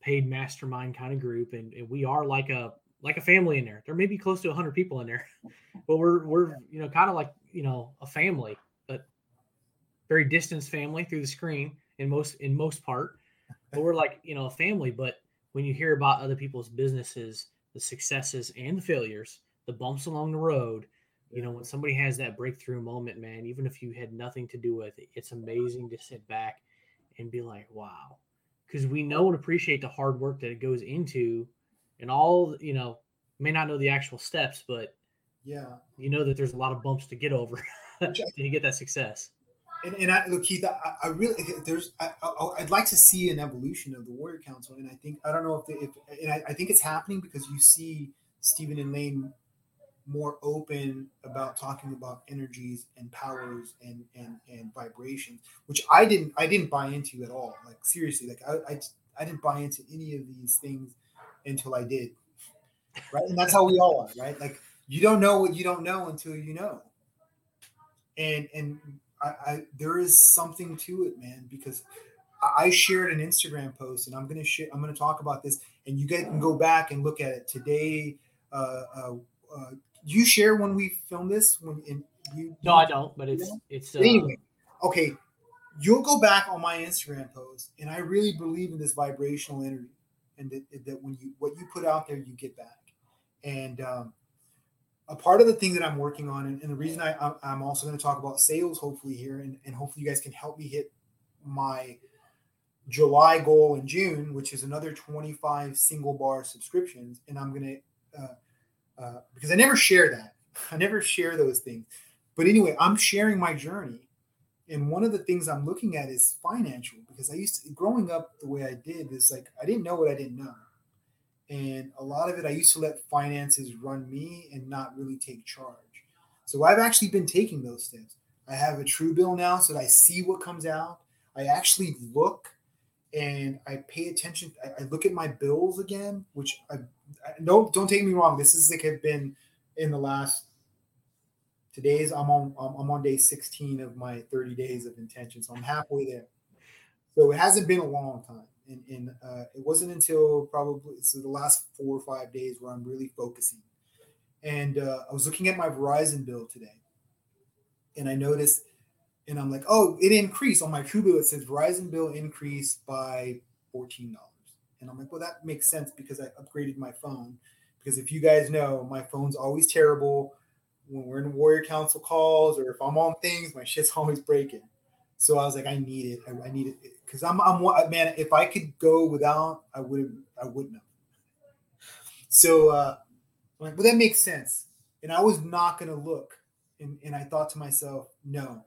paid mastermind kind of group, and, and we are like a like a family in there. There may be close to 100 people in there, but we're we're you know kind of like you know a family, but very distance family through the screen in most in most part. But we're like you know a family, but when you hear about other people's businesses, the successes and the failures, the bumps along the road, you know, when somebody has that breakthrough moment, man, even if you had nothing to do with it, it's amazing to sit back and be like, wow. Because we know and appreciate the hard work that it goes into and all, you know, may not know the actual steps, but yeah, you know that there's a lot of bumps to get over to get that success and, and I look, Keith, I, I really there's I, would like to see an evolution of the Warrior Council, and I think I don't know if, if and I, I, think it's happening because you see Stephen and Lane more open about talking about energies and powers and and and vibrations, which I didn't I didn't buy into at all. Like seriously, like I I, I didn't buy into any of these things until I did, right? And that's how we all are, right? Like you don't know what you don't know until you know and and I, I there is something to it, man, because I shared an Instagram post, and I'm gonna share. I'm gonna talk about this, and you guys can go back and look at it today. Uh, uh, uh, you share when we film this? When in, you? No, I don't. But it's it's uh, anyway. Okay, you'll go back on my Instagram post, and I really believe in this vibrational energy, and that, that when you what you put out there, you get back. And um, a part of the thing that I'm working on, and, and the reason I, I'm also going to talk about sales, hopefully here, and, and hopefully you guys can help me hit my July goal in June, which is another 25 single bar subscriptions, and I'm going to uh, uh, because I never share that, I never share those things. But anyway, I'm sharing my journey, and one of the things I'm looking at is financial because I used to growing up the way I did is like I didn't know what I didn't know and a lot of it, I used to let finances run me and not really take charge. So I've actually been taking those steps. I have a Truebill now so that I see what comes out. I actually look and I pay attention. I, I look at my bills again, which I, I don't don't take me wrong. This is like have been in the last today's I'm on I'm on day 16 of my 30 days of intention. So I'm halfway there. So it hasn't been a long time and, and uh, it wasn't until probably so the last four or five days where I'm really focusing. And uh, I was looking at my Verizon bill today, and I noticed, and I'm like, oh, it increased on my Truebill. It says Verizon bill increased by fourteen dollars, and I'm like, well, that makes sense because I upgraded my phone. Because if you guys know, my phone's always terrible when we're in Warrior Council calls or if I'm on things, my shit's always breaking. So I was like, I need it. I, I need it because I'm, I'm man. If I could go without, I would I wouldn't have. So uh, I'm like, well, that makes sense. And I was not gonna look, and and I thought to myself, no,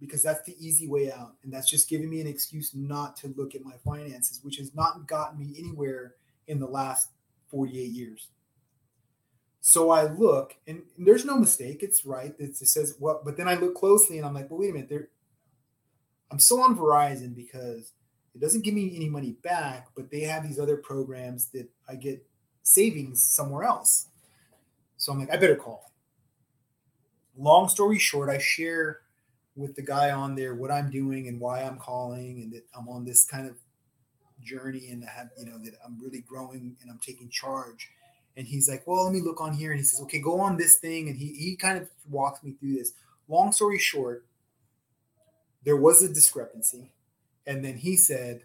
because that's the easy way out, and that's just giving me an excuse not to look at my finances, which has not gotten me anywhere in the last 48 years. So I look, and there's no mistake. It's right. It says what, but then I look closely, and I'm like, well, wait a minute. There, I'm still on Verizon because it doesn't give me any money back, but they have these other programs that I get savings somewhere else. So I'm like, I better call. Long story short, I share with the guy on there what I'm doing and why I'm calling and that I'm on this kind of journey and I have, you know, that I'm really growing and I'm taking charge. And he's like, Well, let me look on here. And he says, Okay, go on this thing. And he he kind of walks me through this. Long story short, there was a discrepancy. And then he said,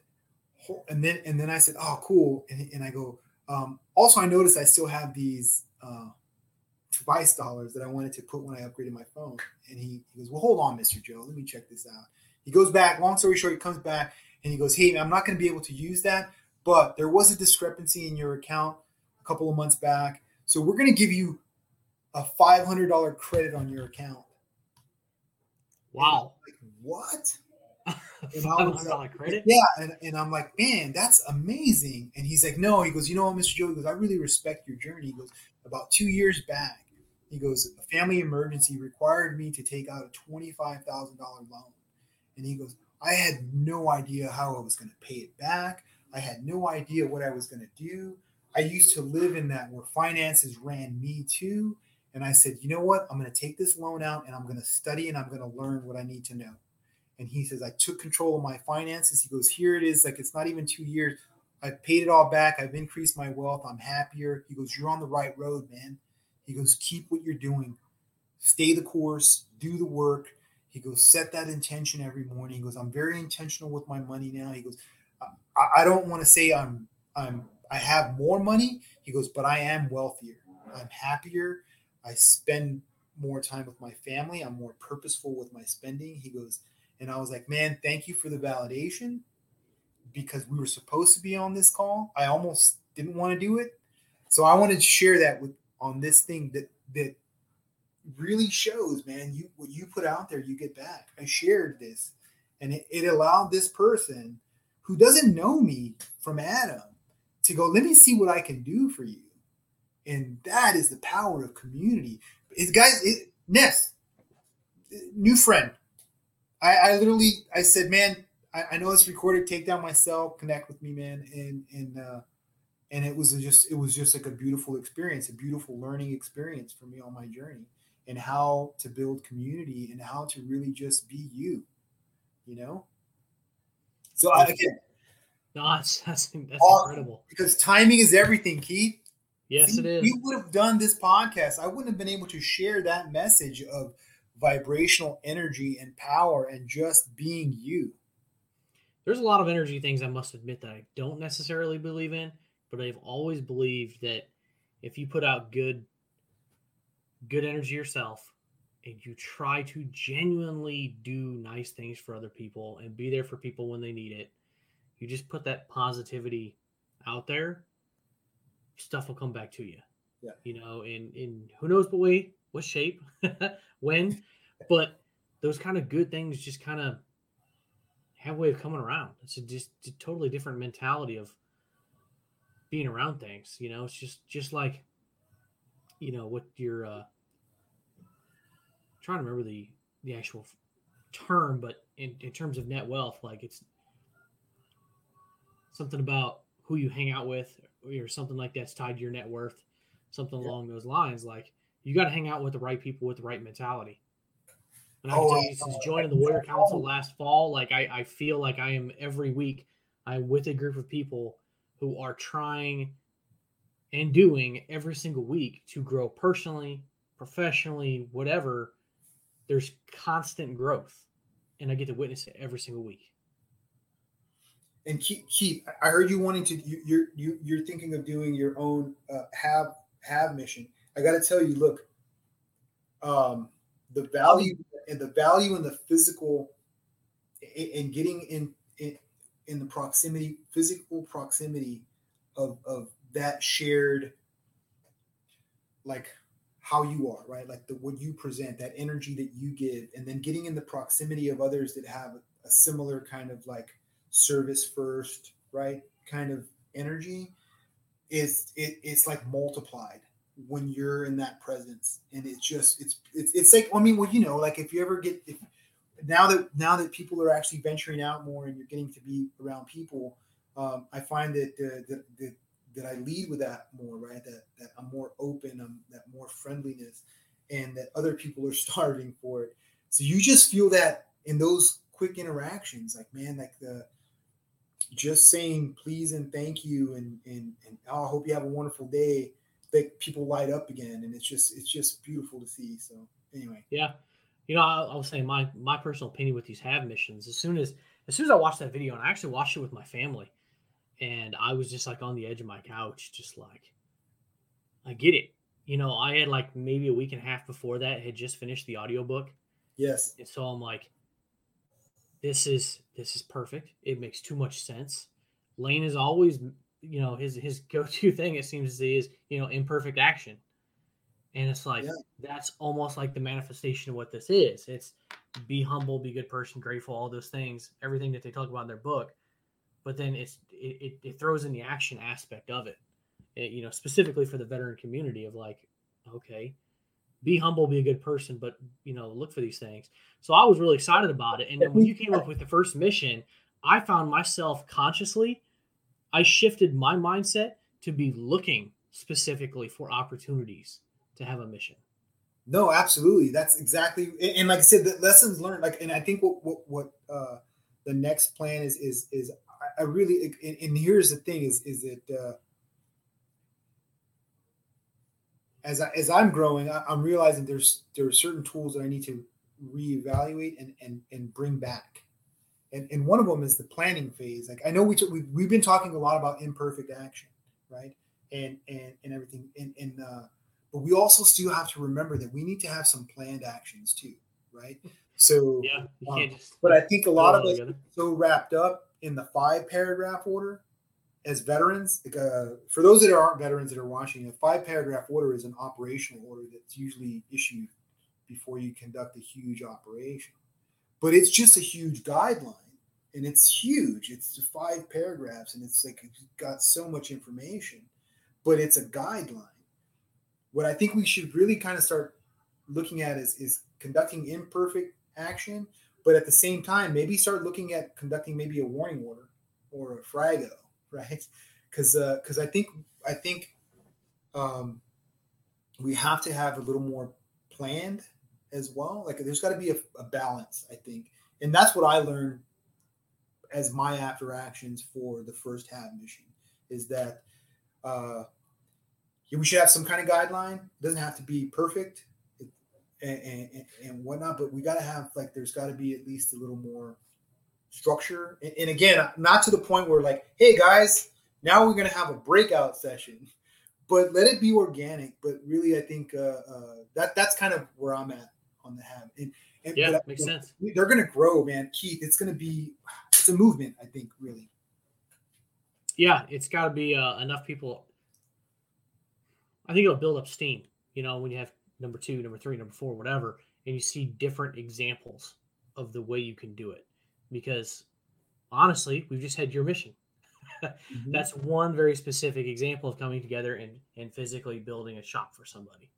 and then and then I said, Oh, cool. And, and I go, um, also I noticed I still have these uh device dollars that I wanted to put when I upgraded my phone. And he, he goes, Well, hold on, Mr. Joe, let me check this out. He goes back, long story short, he comes back and he goes, Hey, I'm not going to be able to use that, but there was a discrepancy in your account couple of months back. So we're going to give you a $500 credit on your account. Wow. Like, what? $500 credit? Yeah. And, and I'm like, man, that's amazing. And he's like, no, he goes, you know what, Mr. Joe, he goes, I really respect your journey. He goes, about two years back, he goes, a family emergency required me to take out a $25,000 loan. And he goes, I had no idea how I was going to pay it back. I had no idea what I was going to do. I used to live in that where finances ran me too. And I said, you know what? I'm going to take this loan out and I'm going to study and I'm going to learn what I need to know. And he says, I took control of my finances. He goes, here it is. Like it's not even two years. I've paid it all back. I've increased my wealth. I'm happier. He goes, You're on the right road, man. He goes, Keep what you're doing. Stay the course. Do the work. He goes, Set that intention every morning. He goes, I'm very intentional with my money now. He goes, I, I don't want to say I'm I'm I have more money. He goes, but I am wealthier. I'm happier. I spend more time with my family. I'm more purposeful with my spending. He goes, and I was like, man, thank you for the validation because we were supposed to be on this call. I almost didn't want to do it. So I wanted to share that with on this thing that that really shows, man, you what you put out there, you get back. I shared this and it, it allowed this person who doesn't know me from Adam to go, let me see what I can do for you. And that is the power of community. It, guys, it, Ness, new friend. I, I literally, I said, man, I, I, know it's recorded. Take down my cell, connect with me, man, and and uh, and it was just it was just like a beautiful experience, a beautiful learning experience for me on my journey, and how to build community and how to really just be you, you know. So I, again, no, that's that's, that's awesome. incredible because timing is everything, Keith. Yes, See, it is. We would have done this podcast. I wouldn't have been able to share that message of vibrational energy and power and just being you there's a lot of energy things I must admit that I don't necessarily believe in, but I've always believed that if you put out good good energy yourself and you try to genuinely do nice things for other people and be there for people when they need it, you just put that positivity out there, stuff will come back to you. Yeah. You know, in in who knows what way, what shape, when, but those kind of good things just kind of have a way of coming around. It's a just a totally different mentality of being around things. You know, it's just just like you know what your uh trying to remember the the actual term, but in, in terms of net wealth, like it's something about who you hang out with or something like that's tied to your net worth, something yeah. along those lines. Like you got to hang out with the right people with the right mentality. And I can oh, tell you, since joining the Warrior Council last fall, like I, I feel like I am every week I'm with a group of people who are trying and doing every single week to grow personally, professionally, whatever. There's constant growth, and I get to witness it every single week. And Keith, Keith I heard you wanting to. You, you're you, you're thinking of doing your own uh, have have mission. I got to tell you, look, um, the value and the value in the physical and getting in, in in the proximity physical proximity of of that shared like how you are right like the what you present that energy that you give and then getting in the proximity of others that have a similar kind of like service first right kind of energy is it, it's like multiplied when you're in that presence and it's just it's it's it's like i mean well you know like if you ever get if now that now that people are actually venturing out more and you're getting to be around people, um, I find that, that that that I lead with that more, right? That that I'm more open, I'm that more friendliness, and that other people are starving for it. So you just feel that in those quick interactions, like man, like the just saying please and thank you and and, and oh, I hope you have a wonderful day. That people light up again, and it's just it's just beautiful to see. So anyway, yeah, you know, I, I was saying my my personal opinion with these have missions. As soon as as soon as I watched that video, and I actually watched it with my family, and I was just like on the edge of my couch, just like, I get it. You know, I had like maybe a week and a half before that had just finished the audiobook. Yes. And so I'm like, this is this is perfect. It makes too much sense. Lane is always, you know, his his go-to thing, it seems to be, is, you know, imperfect action. And it's like yeah. that's almost like the manifestation of what this is. It's be humble, be good person, grateful, all those things, everything that they talk about in their book. But then it's it, it, it throws in the action aspect of it. it, you know, specifically for the veteran community of like, okay, be humble, be a good person, but you know, look for these things. So I was really excited about it. And then when you came up with the first mission, I found myself consciously, I shifted my mindset to be looking specifically for opportunities to have a mission. No, absolutely. That's exactly and like I said, the lessons learned. Like, and I think what what what uh the next plan is is is I really and, and here's the thing is is that uh as I, as I'm growing, I, am realizing there's there are certain tools that I need to reevaluate and and and bring back. And, and one of them is the planning phase. Like I know we, t- we we've been talking a lot about imperfect action, right? And and and everything. And and uh, but we also still have to remember that we need to have some planned actions too, right? So yeah, um, but I think a lot of us so wrapped up in the five paragraph order as veterans, uh, for those that aren't veterans that are watching, a five paragraph order is an operational order that's usually issued before you conduct a huge operation. But it's just a huge guideline and it's huge. It's five paragraphs and it's like it's got so much information, but it's a guideline. What I think we should really kind of start looking at is, is conducting imperfect action, but at the same time, maybe start looking at conducting maybe a warning order or a frago right? Because because uh, I think I think um, we have to have a little more planned as well. Like there's got to be a, a, balance, I think, and that's what I learned as my after actions for the first have mission is that uh, we should have some kind of guideline. It doesn't have to be perfect and, and, and whatnot, but we got to have like there's got to be at least a little more structure. And, and again, not to the point where like, hey guys, now we're gonna have a breakout session, but let it be organic. But really, I think uh, uh, that that's kind of where I'm at on the have. And, and yeah, but, makes sense. They're gonna grow, man. Keith, it's gonna be it's a movement. I think really. Yeah, it's got to be uh, enough people. I think it'll build up steam. You know, when you have number two, number three, number four, whatever, and you see different examples of the way you can do it because honestly, we've just had your mission. mm-hmm. That's one very specific example of coming together and, and physically building a shop for somebody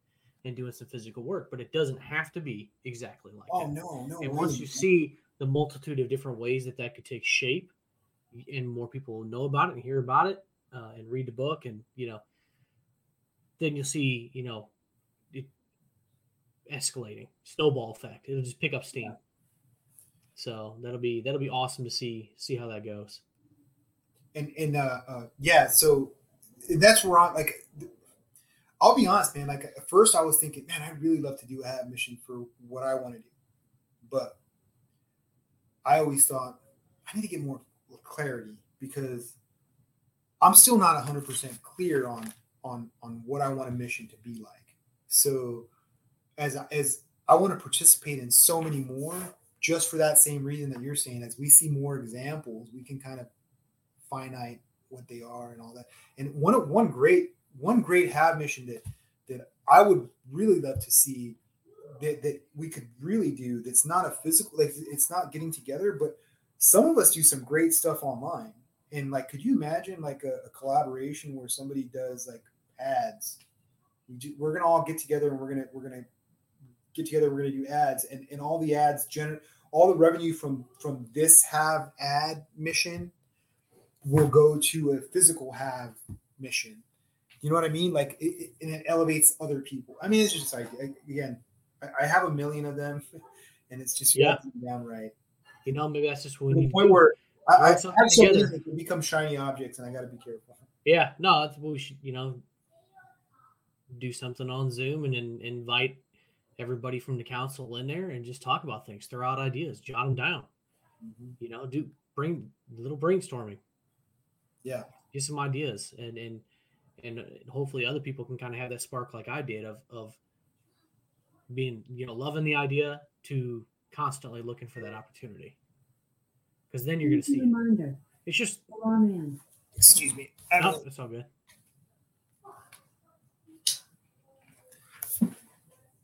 and doing some physical work, but it doesn't have to be exactly like oh, that. no, no. And once you see the multitude of different ways that that could take shape, and more people know about it and hear about it, uh, and read the book, and you know, then you'll see, you know, it escalating snowball effect. It'll just pick up steam. So that'll be that'll be awesome to see see how that goes. And and uh, uh yeah, so that's where I'm like. I'll be honest, man. Like at first, I was thinking, man, I'd really love to do a mission for what I want to do, but I always thought I need to get more clarity because I'm still not 100% clear on on on what I want a mission to be like. So as as I want to participate in so many more, just for that same reason that you're saying, as we see more examples, we can kind of finite what they are and all that. And one one great one great have mission that that I would really love to see that, that we could really do that's not a physical like it's not getting together, but some of us do some great stuff online. And like, could you imagine like a, a collaboration where somebody does like ads? We do, we're gonna all get together and we're gonna we're gonna get together we're going to do ads and, and all the ads generate all the revenue from from this have ad mission will go to a physical have mission. You know what I mean? Like it, it, and it elevates other people. I mean, it's just like again, I, I have a million of them, and it's just Yeah. down right. You know, maybe that's just what the point do. where I, I have so many together. that can become shiny objects, and I got to be careful. Yeah, no, that's what we should, you know, do something on Zoom and, in invite everybody from the council in there and just talk about things, throw out ideas, jot them down. You know, do bring a little brainstorming, Yeah, get some ideas, and and and uh, hopefully other people can kind of have that spark like I did of of being you know loving the idea to constantly looking for that opportunity. Because then you're going to Just a see it. Reminder, it's just come on in. excuse me. I no, don't- it's all good.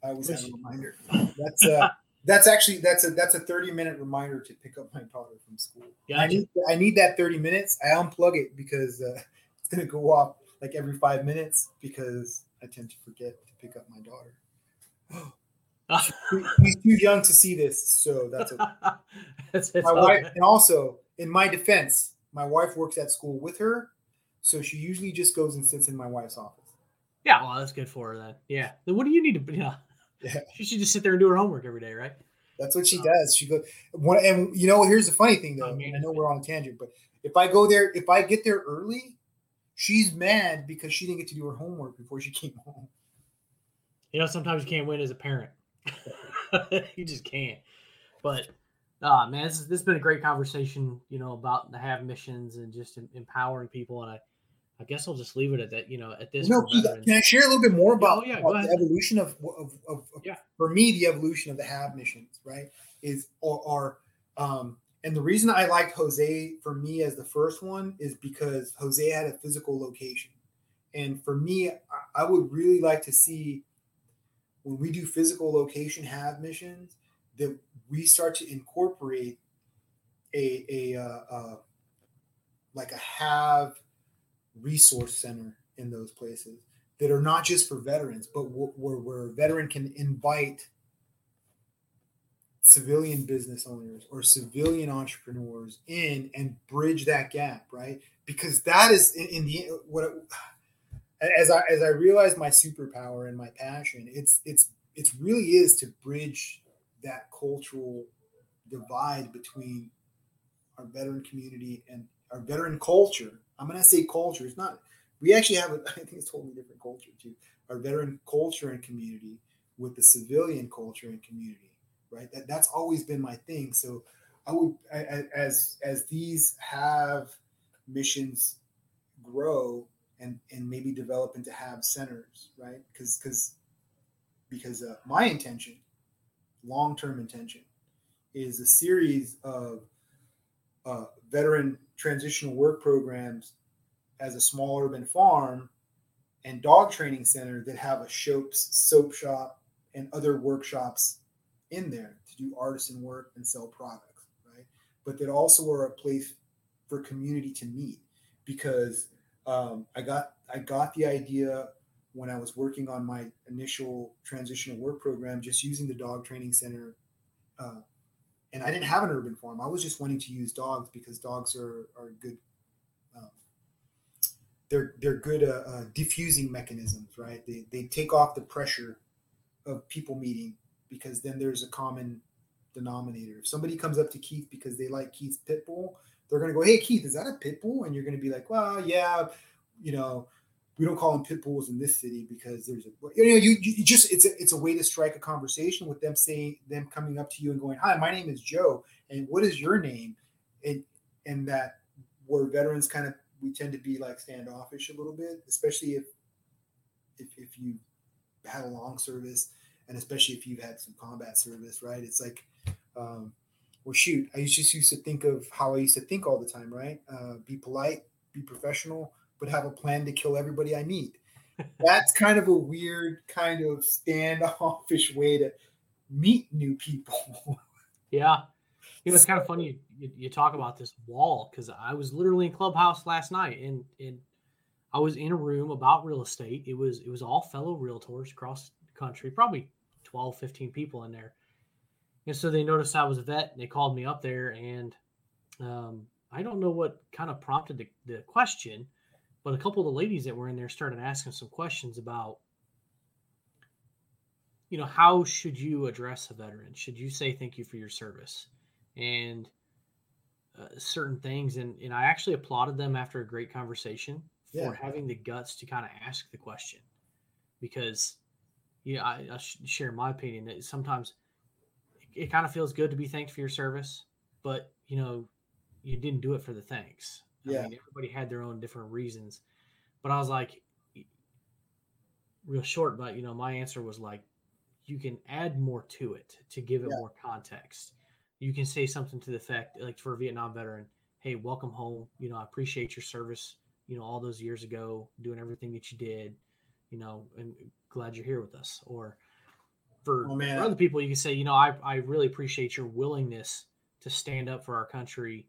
I always have a reminder. That's uh that's actually that's a that's a 30 minute reminder to pick up my daughter from school. I need I need that 30 minutes. I unplug it because uh, it's gonna go off like every five minutes because I tend to forget to pick up my daughter. He's too young to see this, so that's okay. That's- my wife and also in my defense, my wife works at school with her, so she usually just goes and sits in my wife's office. Yeah, well, that's good for her then. Yeah. Then what do you need to? Yeah. Yeah. She should just sit there and do her homework every day, right? That's what she Oh. does. She goes one, and you know, here's the funny thing though. I mean, I know we're on a tangent, but if I go there, if I get there early, she's mad because she didn't get to do her homework before she came home. You know, sometimes you can't win as a parent. you just can't. But uh man, this, is, this has been a great conversation, you know, about the have missions and just empowering people. And I, I guess I'll just leave it at that. You know, at this. No, for Keith, veterans. can I share a little bit more about, oh, yeah, about the evolution of, of, of, of Yeah. for me, the evolution of the have missions, right? Is or, or um, and the reason I liked Jose for me as the first one is because Jose had a physical location, and for me, I, I would really like to see when we do physical location have missions that we start to incorporate a a uh, uh, like a have resource center in those places that are not just for veterans, but wh- where, where a veteran can invite civilian business owners or civilian entrepreneurs in and bridge that gap, right? Because that is in, in the what it, as I as I realize my superpower and my passion, it's it's it's really is to bridge that cultural divide between our veteran community and our veteran culture. I'm gonna say culture. It's not. We actually have a. I think it's totally different culture too. Our veteran culture and community with the civilian culture and community, right? That that's always been my thing. So I would, as as these have missions grow and and maybe develop into have centers, right? Because because because uh, my intention, long term intention, is a series of uh, veteran transitional work programs as a small urban farm and dog training center that have a soaps, soap shop and other workshops in there to do artisan work and sell products, right? But that also are a place for community to meet because um, I got I got the idea when I was working on my initial transitional work program, just using the dog training center uh, and I didn't have an urban farm. I was just wanting to use dogs because dogs are are good. Um, they're they're good uh, uh, diffusing mechanisms, right? They they take off the pressure of people meeting because then there's a common denominator. If somebody comes up to Keith because they like Keith's pit bull, they're gonna go, "Hey Keith, is that a pit bull?" And you're gonna be like, "Well, yeah, you know." We don't call them pit bulls in this city because there's a you know you, you just it's a it's a way to strike a conversation with them saying them coming up to you and going hi my name is Joe and what is your name? And and that where veterans kind of we tend to be like standoffish a little bit especially if if, if you had a long service and especially if you've had some combat service right? It's like um well shoot i just used to think of how i used to think all the time right? Uh, be polite be professional but have a plan to kill everybody i meet that's kind of a weird kind of standoffish way to meet new people Yeah. You know, it's kind of funny you, you talk about this wall because I was literally in Clubhouse last night and, and I was in a room about real estate. It was it was all fellow realtors across the country, probably 12, 15 people in there. And so they noticed I was a vet and they called me up there. And um, I don't know what kind of prompted the, the question, but a couple of the ladies that were in there started asking some questions about, you know, how should you address a veteran? Should you say thank you for your service? And uh, certain things. And, and I actually applauded them after a great conversation for Yeah. having the guts to kind of ask the question because yeah, I, I share my opinion that sometimes it, it kind of feels good to be thanked for your service, but you know, you didn't do it for the thanks. I Yeah. mean, everybody had their own different reasons, but I was like, real short, but you know, my answer was like, you can add more to it to give it Yeah. more context. You can say something to the effect, like for a Vietnam veteran, hey, welcome home. You know, I appreciate your service. You know, all those years ago, doing everything that you did. You know, and glad you're here with us. Or for, Oh, man. for other people, you can say, you know, I, I really appreciate your willingness to stand up for our country.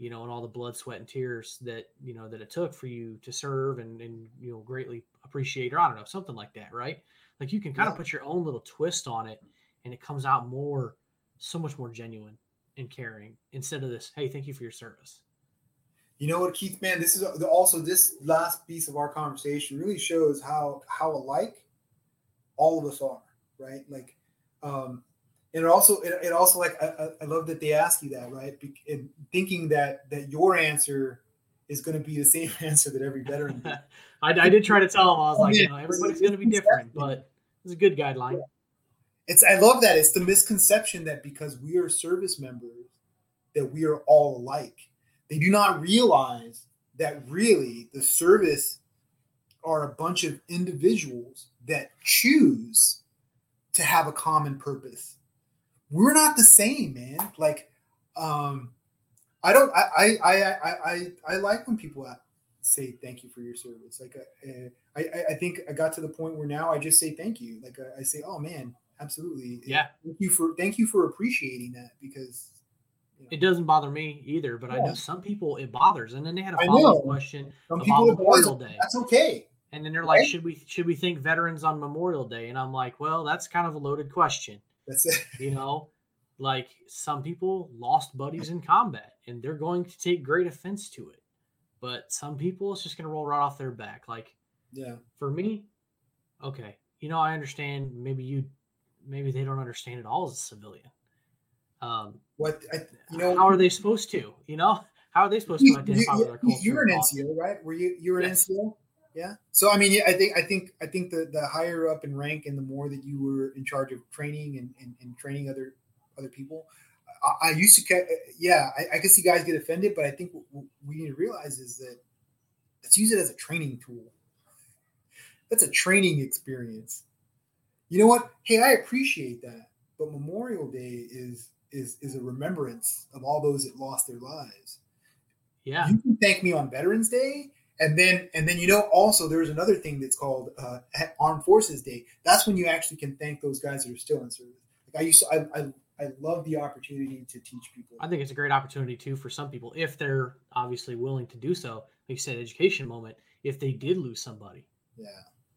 You know, and all the blood, sweat, and tears that you know that it took for you to serve, and and you know greatly appreciate, or I don't know, something like that, right? Like you can kind of put your own little twist on it, and it comes out more, so much more genuine and caring instead of this, hey, thank you for your service. You know what, Keith, man, this is also this last piece of our conversation really shows how how alike all of us are, right? Like, um, and it also it, it also like I, I- love that they ask you that, right? Be- and thinking that that your answer is going to be the same answer that every veteran. I, I did try to tell them, I was Oh, like, you know, everybody's going to be different, but it's a good guideline. It's I love that it's the misconception that because we are service members that we are all alike. They do not realize that really the service are a bunch of individuals that choose to have a common purpose. We're not the same, man. Like, um, I don't. I I I I I, like when people say thank you for your service. Like, uh, I I I think I got to the point where now I just say thank you. Like I, I say, oh man, absolutely. Yeah. Thank you for thank you for appreciating that because. It doesn't bother me either, but I know some people it bothers. And then they had a follow up question some about people Memorial. Day. That's okay. And then they're like, should we should we thank veterans on Memorial Day? And I'm like, well, that's kind of a loaded question. That's it. You know, like some people lost buddies in combat and they're going to take great offense to it. But some people it's just gonna roll right off their back. Like Yeah. for me, okay, you know, I understand maybe you maybe they don't understand it all as a civilian. Um What I, you know? how are they supposed to? You know, how are they supposed you, to identify with our culture? you, are an? NCO, right? Were you you were an Yes. NCO? Yeah. So I mean, yeah, I think I think I think the the higher up in rank and the more that you were in charge of training and and, and training other other people. I, I used to, yeah, I, I can see guys get offended, but I think what we need to realize is that let's use it as a training tool. That's a training experience. You know what? Hey, I appreciate that, but Memorial Day is is is a remembrance of all those that lost their lives Yeah. you can thank me on Veterans Day, and then and then you know also there's another thing that's called uh, Armed Forces Day. That's when you actually can thank those guys that are still in service. Like I used to, I I, I love the opportunity to teach people. I think it's a great opportunity too for some people if they're obviously willing to do so. Like you said, education moment. If they did lose somebody, yeah,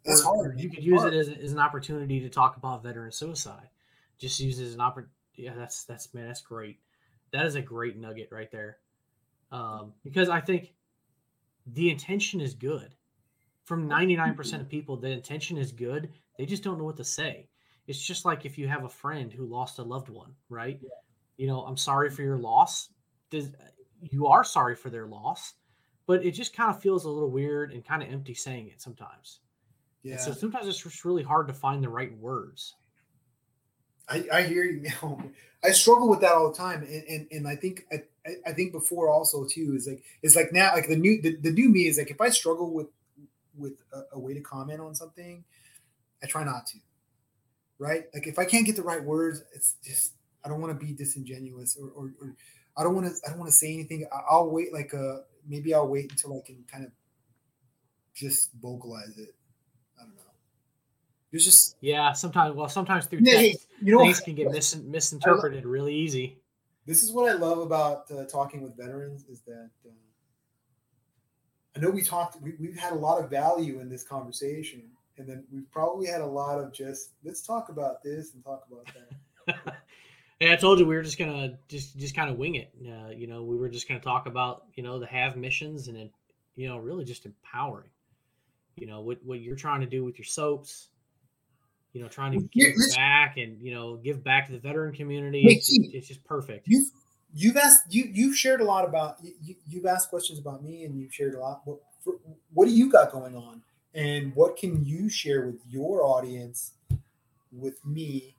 that's Or- hard. or You could use Hard. it as, as an opportunity to talk about veteran suicide. Just use it as an opportunity. Yeah, that's that's man, that's great. That is a great nugget right there. Um, because I think the intention is good. From ninety nine percent of people, the intention is good. They just don't know what to say. It's just like if you have a friend who lost a loved one, right? You know, I'm sorry for your loss. Does you are sorry for their loss, but it just kind of feels a little weird and kind of empty saying it sometimes. yeah, And so sometimes it's just really hard to find the right words. I, I hear you. I struggle with that all the time, and and, and I think I, I- I think before also too is like it's like now like the new the, the new me is like if I struggle with with a, a way to comment on something, I try not to. Right? Like if I can't get the right words, it's just I don't want to be disingenuous or, or, or I don't want to I don't want to say anything. I- I'll wait like uh maybe I'll wait until I can kind of just vocalize it. I don't know. It's just Yeah, sometimes. Well, sometimes through Yeah, text, you know things can get mis- misinterpreted really easy. This is what I love about uh, talking with veterans is that uh, I know we talked, we, we've had a lot of value in this conversation, and then we've probably had a lot of just let's talk about this and talk about that. Hey, I told you we were just gonna just just kind of wing it. Uh, you know, we were just gonna talk about you know the have missions and then you know really just empowering. You know what what you're trying to do with your soaps. You know, trying to Well, give let's- back and you know give back to the veteran community. Hey, It's, just perfect. You've you've asked you you've shared a lot about you, you've asked questions about me and you've shared a lot. What for, what do you got going on, and what can you share with your audience, with me,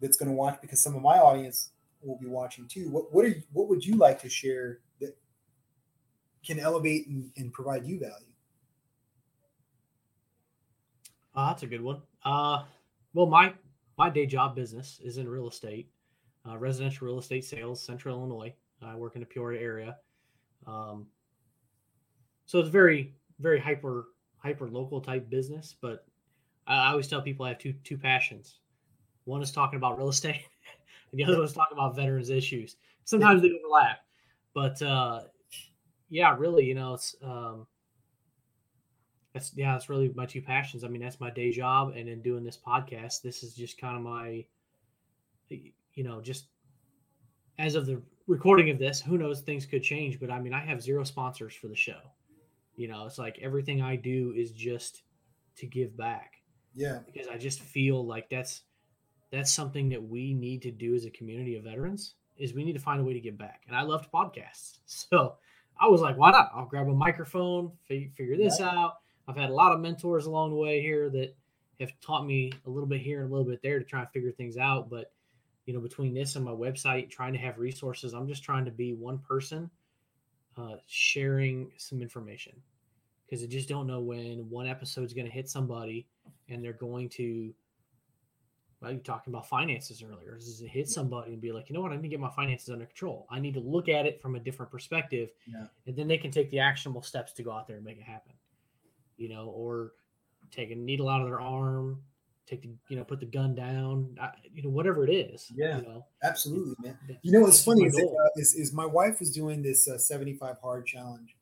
that's going to watch? Because some of my audience will be watching too. What what are you, what would you like to share that can elevate and, and provide you value? Oh, that's a good one. Uh, well, my my day job business is in real estate, uh, residential real estate sales, Central Illinois. I work in the Peoria area, um, so it's very very hyper hyper local type business. But I, I always tell people I have two two passions. One is talking about real estate, and the other one is talking about veterans issues. Sometimes they overlap, but uh, yeah, really, you know, it's um, that's yeah, that's really my two passions. I mean, that's my day job, and then doing this podcast, this is just kind of my, you know, just as of the recording of this, who knows, things could change. But I mean, I have zero sponsors for the show. You know, it's like everything I do is just to give back Yeah, because I just feel like that's that's something that we need to do as a community of veterans is we need to find a way to give back. And I loved podcasts, so I was like, why not? I'll grab a microphone, fig- figure this out. I've had a lot of mentors along the way here that have taught me a little bit here and a little bit there to try and figure things out. But you know, between this and my website, trying to have resources, I'm just trying to be one person uh, sharing some information because I just don't know when one episode is going to hit somebody and they're going to. Well, you were talking about finances earlier. Is it hit somebody and be like, you know what? I need to get my finances under control. I need to look at it from a different perspective, Yeah. and then they can take the actionable steps to go out there and make it happen. You know, or take a needle out of their arm, take the you know put the gun down, I, you know whatever it is. Yeah. you know, absolutely, man. You know what's funny is, that, uh, is is my wife was doing this uh, 75 hard challenge,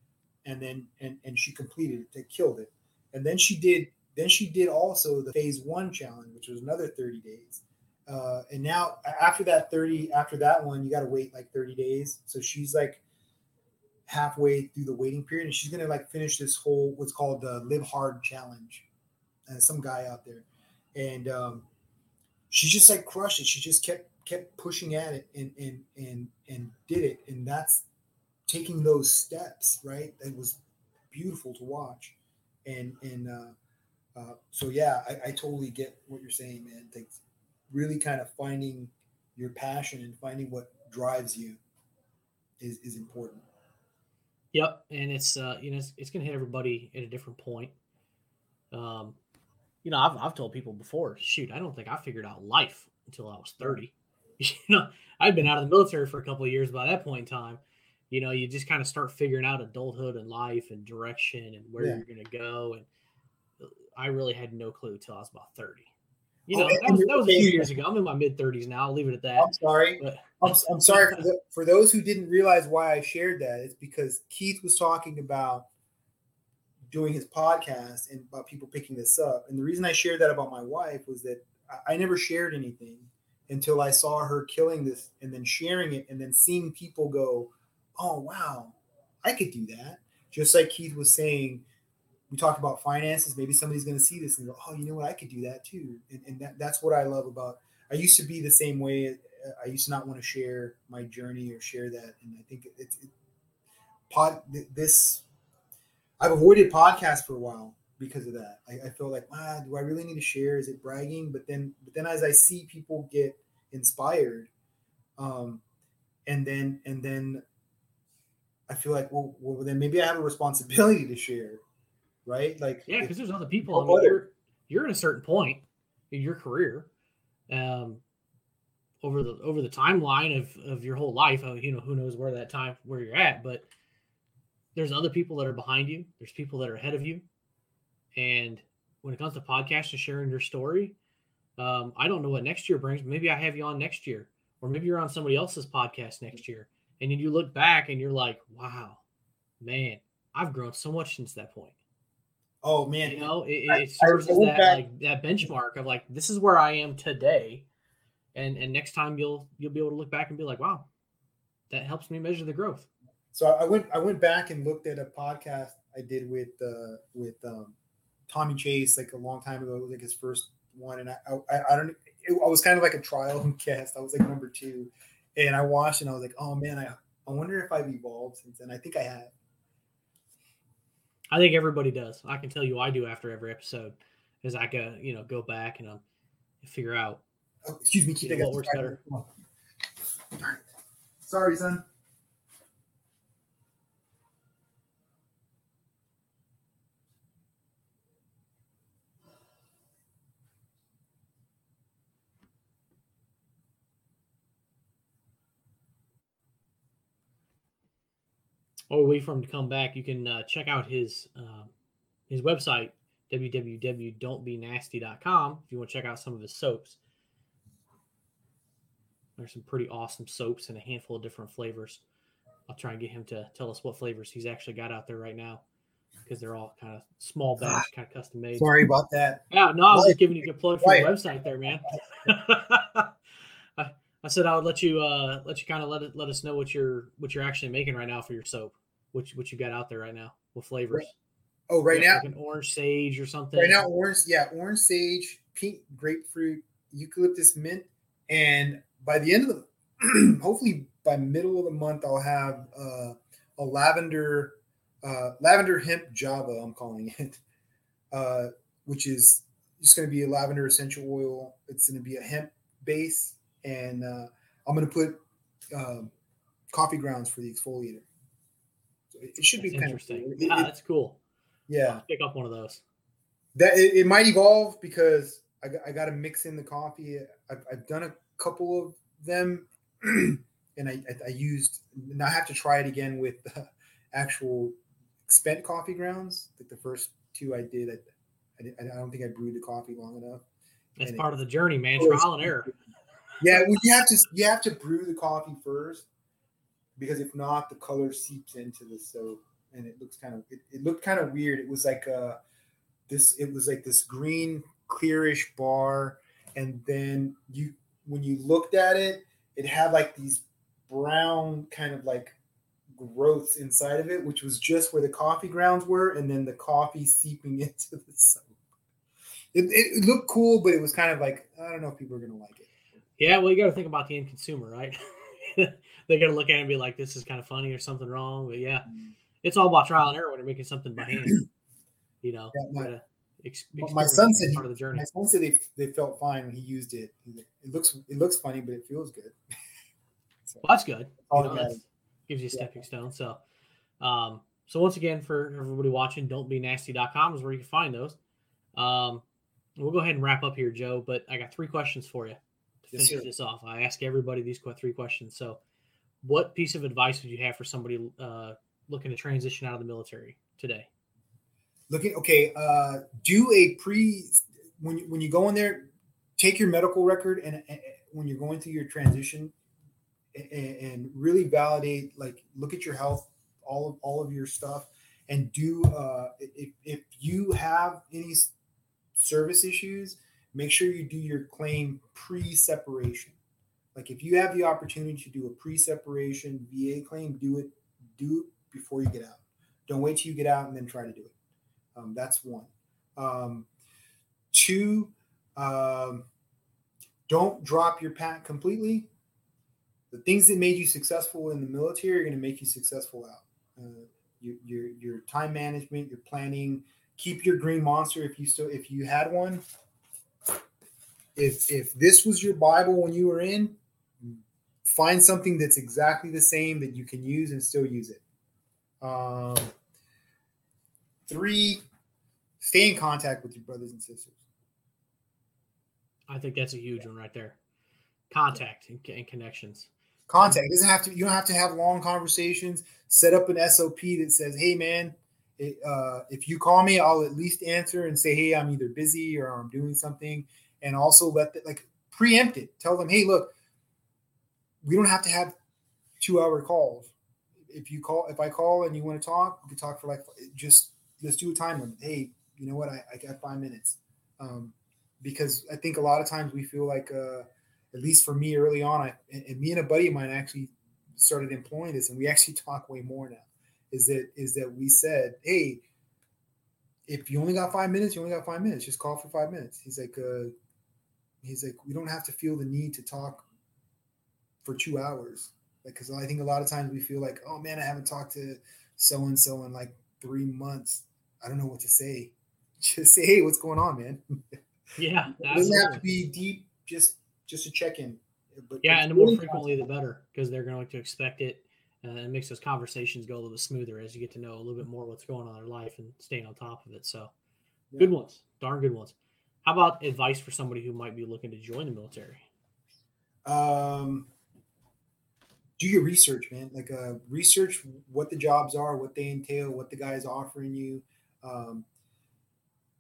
and then and and she completed it. They killed it, and then she did then she did also the phase one challenge, which was another 30 days. Uh, and now after that 30 after that one, you got to wait like 30 days. So she's like halfway through the waiting period, and she's gonna like finish this whole what's called the Live Hard challenge. And some guy out there, and um, she just like crushed it. She just kept kept pushing at it and and and and did it. And that's taking those steps, right? It was beautiful to watch. And and uh, uh, so yeah, I, I totally get what you're saying, man. Like really kind of finding your passion and finding what drives you is is important. Yep, and it's uh, you know it's, it's going to hit everybody at a different point. Um, you know, I've I've told people before, shoot, I don't think I figured out life until I was thirty. You know, I'd been out of the military for a couple of years by that point in time. You know, you just kind of start figuring out adulthood and life and direction and where Yeah. you're going to go. And uh, I really had no clue till I was about thirty. You know, that was, that was a few years ago. I'm in my mid thirties now. I'll leave it at that. I'm sorry. But I'm, I'm sorry for, the, for those who didn't realize why I shared that. It's because Keith was talking about doing his podcast and about people picking this up. And the reason I shared that about my wife was that I, I never shared anything until I saw her killing this and then sharing it and then seeing people go, oh, wow, I could do that. Just like Keith was saying, we talked about finances. Maybe somebody's going to see this and go, oh, you know what? I could do that too. And, and that, that's what I love about I used to be the same way. Uh, I used to not want to share my journey or share that, and I think it's it, pod this. I've avoided podcasts for a while because of that. I, I feel like, ah, do I really need to share? Is it bragging? But then, but then as I see people get inspired, um, and then and then I feel like, well, well, then maybe I have a responsibility to share, right? Like, Yeah, because there's other people. Or I mean, you're you're at a certain point in your career, um, over the over the timeline of of your whole life. uh, You know, who knows where that time where you're at, but there's other people that are behind you. There's people that are ahead of you, and when it comes to podcasts and sharing your story, um, I don't know what next year brings. Maybe I have you on next year, or maybe you're on somebody else's podcast next year, and then you look back and you're like, "Wow, man, I've grown so much since that point." Oh man, you know it, I- it I serves as that back- like that benchmark of like this is where i am today and and next time you'll you'll be able to look back and be like, wow, that helps me measure the growth. So I went I went back and looked at a podcast I did with uh, with um, Tommy Chase like a long time ago, like his first one, and I I, I don't it, I was kind of like a trial guest. I was like number two, and I watched and I was like, oh man, I I wonder if I've evolved since then. I think I have. I think everybody does. I can tell you, I do after every episode, is I go you know go back and um, figure out. Oh, excuse me, keep you know, what works better. Sorry, son. Or wait for him to come back, you can uh, check out his uh, his website www.don'tbenasty.com if you want to check out some of his soaps. There's some pretty awesome soaps and a handful of different flavors. I'll try and get him to tell us what flavors he's actually got out there right now because they're all kind of small batch, kind of custom made. Sorry about that. Yeah, no, I was just giving you a plug for your website there, man. I, said I would let you uh, let you kind of let it, let us know what you're what you're actually making right now for your soap. Which what you got out there right now? What flavors? Oh, right now, like an orange sage or something. Right now, orange, yeah, orange sage, pink grapefruit, eucalyptus mint, and by the end of the, hopefully by middle of the month, I'll have uh, a lavender, uh, lavender hemp java. I'm calling it, uh, which is just going to be a lavender essential oil. It's going to be a hemp base, and uh, I'm going to put um, coffee grounds for the exfoliator. So it, it should that's be kind interesting. of cool. ah, It- that's cool. yeah. I'll pick up one of those. that it, it might evolve because I, got- I got to mix in the coffee. I've, I've done a couple of them, and I, I, I used. Now I have to try it again with uh, actual spent coffee grounds. Like the first two I did, I, I, I don't think I brewed the coffee long enough. That's And it- part of the journey, man. Oh, Trial and error. Yeah, well, you have to you have to brew the coffee first because if not, the color seeps into the soap, and it looks kind of it, it looked kind of weird. It was like uh this it was like this green clearish bar, and then you when you looked at it, it had like these brown kind of like growths inside of it, which was just where the coffee grounds were, and then the coffee seeping into the soap. It, it, it looked cool, but it was kind of like I don't know if people are gonna like it. Yeah, well, you got to think about the end consumer, right? They're gonna look at it and be like, "This is kind of funny" or something wrong. But yeah, it's all about trial and error when you're making something by hand. You know, Yeah, my- ex- my son said he- of the journey. My son said they, they felt fine when he used it. It looks it looks funny, but it feels good. So, Well, that's good. You know, that's- gives you a stepping stone. So, um, so once again, for everybody watching, don't be nasty.com is where you can find those. Um, we'll go ahead and wrap up here, Joe. But I got three questions for you to Yes, finish this off. I ask everybody these three questions. So, what piece of advice would you have for somebody uh, looking to transition out of the military today? looking okay. Uh, do a pre when you, when you go in there, take your medical record and, and when you're going through your transition, and, and really validate. Like look at your health, all of all of your stuff, and do uh, if if you have any service issues, make sure you do your claim pre-separation. Like if you have the opportunity to do a pre-separation VA claim, do it do it before you get out. Don't wait till you get out and then try to do it. Um, that's one. Um, two, um, don't drop your pack completely. The things that made you successful in the military are going to make you successful out. Uh, your, your your time management, your planning. Keep your green monster if you still if you had one. If if this was your Bible when you were in, find something that's exactly the same that you can use and still use it. Um, three, stay in contact with your brothers and sisters. I think that's a huge one right there. Contact and, and connections. Contact it doesn't have to. You don't have to have long conversations. Set up an SOP that says, "Hey, man, it, uh, if you call me, I'll at least answer and say, hey, I'm either busy or I'm doing something." And also let the, like preempt it. Tell them, "Hey, look, we don't have to have two hour calls. If you call, if I call and you want to talk, we can talk for like just let's do a time limit. Hey, you know what? I, I got five minutes." Um, because I think a lot of times we feel like uh, at least for me early on, I, and, and me and a buddy of mine actually started employing this, and we actually talk way more now. Is that is that we said, hey, if you only got five minutes, you only got five minutes. Just call for five minutes. He's like, uh, he's like, we don't have to feel the need to talk for two hours. Like, because I think a lot of times we feel like, oh man, I haven't talked to so and so in like three months. I don't know what to say. Just say, hey, what's going on, man? Yeah, it doesn't have to be deep. Just just a check in. But yeah, and the more frequently the better because they're going to expect it. Uh, it makes those conversations go a little bit smoother as you get to know a little bit more what's going on in their life and staying on top of it. So, yeah. good ones, darn good ones. How about advice for somebody who might be looking to join the military? Um, do your research, man. Like, uh, research what the jobs are, what they entail, what the guy is offering you. Um,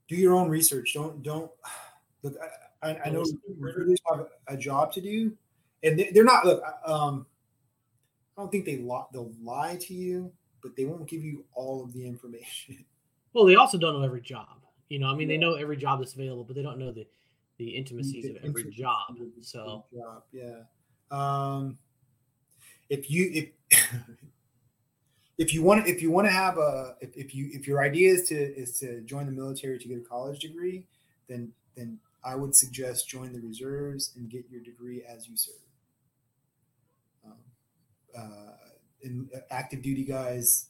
do your own research. Don't don't look. I, I know recruiters have a job to do, and they're not. Look, um, I don't think they they'll lie to you, but they won't give you all of the information. Well, they also don't know every job. You know, I mean, yeah. they know every job that's available, but they don't know the the intimacies the of every intimacies job. So, job, yeah. Um, if you if if you want if you want to have a if, if you if your idea is to is to join the military to get a college degree, then then I would suggest join the reserves and get your degree as you serve. Um, uh, in uh, active duty guys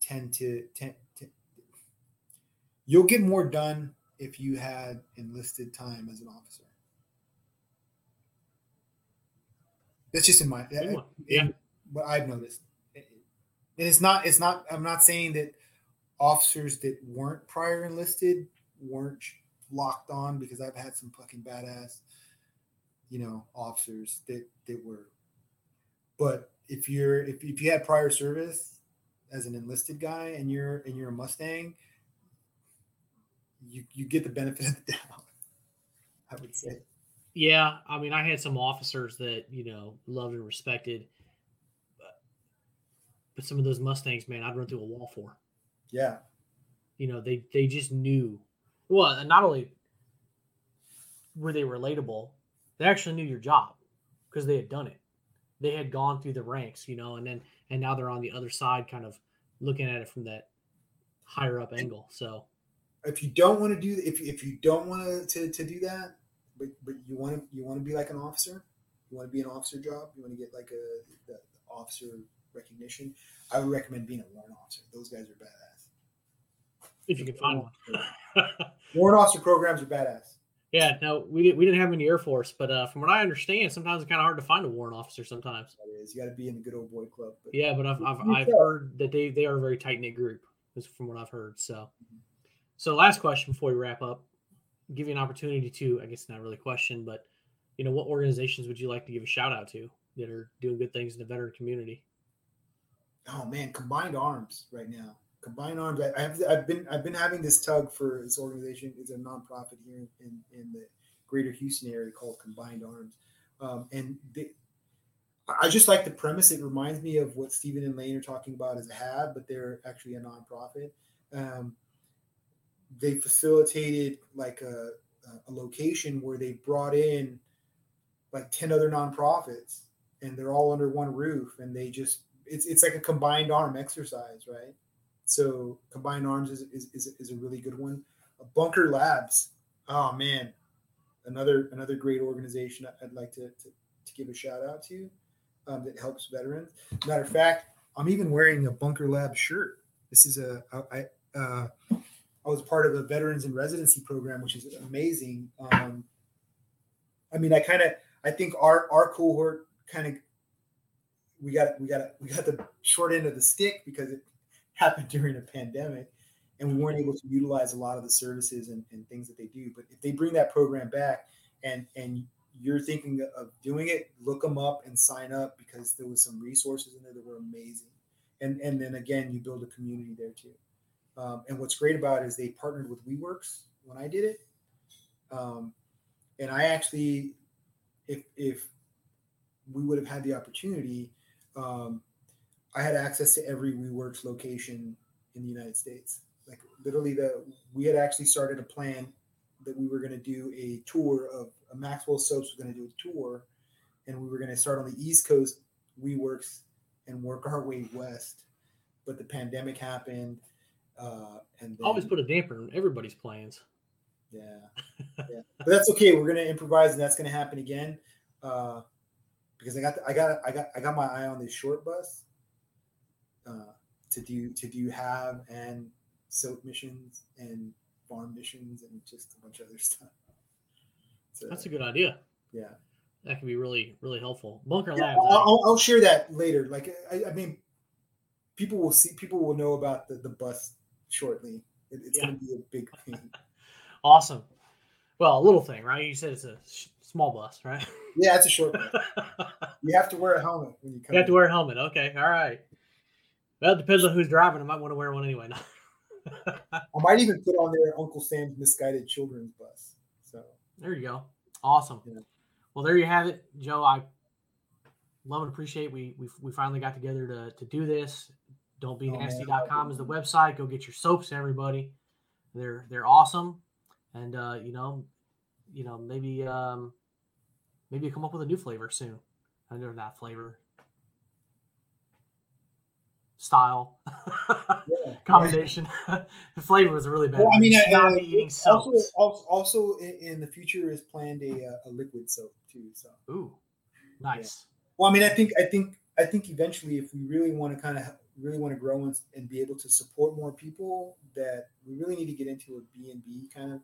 tend to, tend to you'll get more done if you had enlisted time as an officer. That's just in my yeah. What I've noticed, and it's not it's not. I'm not saying that officers that weren't prior enlisted weren't locked on because I've had some fucking badass, you know, officers that that were. But if you're if, if you had prior service as an enlisted guy and you're and you're a Mustang, you you get the benefit of the doubt. I would say. Yeah, I mean, I had some officers that you know loved and respected, but, but some of those Mustangs, man, I'd run through a wall for. Yeah. You know, they they just knew well, not only were they relatable, they actually knew your job because they had done it. They had gone through the ranks, you know, and then and now they're on the other side, kind of looking at it from that higher up angle. So, if you don't want to do if if you don't want to to do that, but but you want to you want to be like an officer, you want to be an officer job, you want to get like a the, the officer recognition. I would recommend being a warrant officer. Those guys are badass. If you can find one. Warrant officer programs are badass. Yeah, no, we didn't we didn't have any Air Force, but uh, from what I understand, sometimes it's kind of hard to find a warrant officer. Sometimes it is. You got to be in the good old boy club. But yeah, but I've I've, I've heard that they they are a very tight knit group, from what I've heard. So. So last question before we wrap up, give you an opportunity to I guess not really a question, but you know what organizations would you like to give a shout out to that are doing good things in the veteran community? Oh man, combined arms right now. Combined Arms. I, have I've been I've been having this tug for this organization. It's a nonprofit here in in the Greater Houston area called Combined Arms, um, and they, I just like the premise. It reminds me of what Stephen and Lane are talking about as a HAB, but they're actually a nonprofit. Um, they facilitated like a, a location where they brought in like 10 other nonprofits and they're all under one roof and they just it's, it's like a combined arm exercise right so combined arms is, is, is, is a really good one. Bunker Labs. Oh man, another another great organization I'd like to, to, to give a shout out to um, that helps veterans. Matter of fact, I'm even wearing a Bunker Lab shirt. This is a I uh, I was part of a veterans in residency program, which is amazing. Um, I mean, I kind of I think our our cohort kind of we got we got we got the short end of the stick because it happened during a pandemic and we weren't able to utilize a lot of the services and, and things that they do. But if they bring that program back and and you're thinking of doing it, look them up and sign up because there was some resources in there that were amazing. And and then again, you build a community there too. Um, and what's great about it is they partnered with WeWorks when I did it. Um, and I actually, if if we would have had the opportunity, um, I had access to every WeWorks location in the United States. Like literally, the we had actually started a plan that we were going to do a tour of Maxwell Soaps. Was going to do a tour, and we were going to start on the East Coast, WeWorks, and work our way west. But the pandemic happened, uh, and then, Always put a damper on everybody's plans. yeah, yeah. But that's okay. We're gonna improvise, and that's gonna happen again. Uh, because I got, the, I got, I got, I got my eye on this short bus. Uh, to do to do have and soap missions and farm missions and just a bunch of other stuff. So, That's a good idea. yeah. That could be really, really helpful. Bunker Yeah, Labs. I'll, eh? I'll, I'll share that later. Like, I, I mean, people will see, people will know about the, the bus shortly. It, it's Yeah. going to be a big thing. Awesome. Well, a little thing, right? You said it's a sh- small bus, right? Yeah, it's a short bus. You have to wear a helmet when you come. you have to wear a helmet. Okay. All right. Well, it depends on who's driving. I might want to wear one anyway. I might even put on there Uncle Sam's misguided children's bus. So there you go. Awesome. Yeah. Well, there you have it, Joe. I love and appreciate we we, we finally got together to, to do this. Don't be Oh, nasty.com is the website. Go get your soaps, everybody. They're they're awesome. And uh, you know, you know, maybe um maybe you come up with a new flavor soon. I know that flavor. Style yeah. combination. the flavor was really bad. Well, I mean, should uh, uh, eating also, also, also in, in the future is planned a, uh, a liquid soap too. So, Ooh, nice. well, I mean, I think, I think, I think eventually, if we really want to kind of really want to grow and, and be able to support more people, that we really need to get into a B and B kind of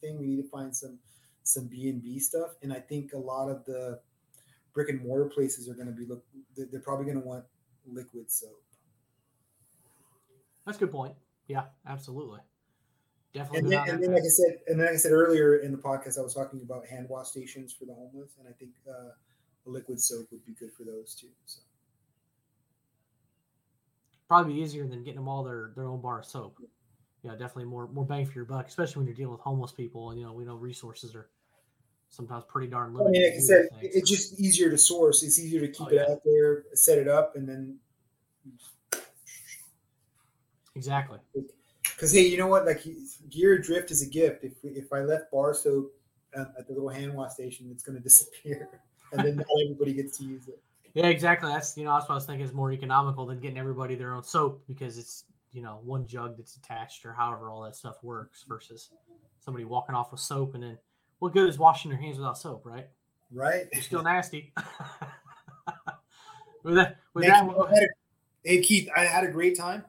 thing. We need to find some some B and B stuff, and I think a lot of the brick and mortar places are going to be look. They're probably going to want liquid soap. That's a good point. Yeah, absolutely. Definitely. And then, and then, like I said, and then like I said earlier in the podcast, I was talking about hand wash stations for the homeless, and I think uh, a liquid soap would be good for those too. So Probably easier than getting them all their, their own bar of soap. Yeah, definitely more more bang for your buck, especially when you're dealing with homeless people. And you know, we know resources are sometimes pretty darn limited. I mean, like I said, things. it's just easier to source. It's easier to oh, keep Oh, it yeah. out there, set it up, and then exactly. because hey, you know what? Like gear drift is a gift. If if I left bar soap at, at the little hand wash station, it's going to disappear, and then not everybody gets to use it. Yeah, exactly. That's you know that's what I was thinking is more economical than getting everybody their own soap because it's you know one jug that's attached or however all that stuff works versus somebody walking off with soap and then what good is washing your hands without soap, right? Right? You're still nasty. with that, with Thank that. A- hey Keith, I had a great time.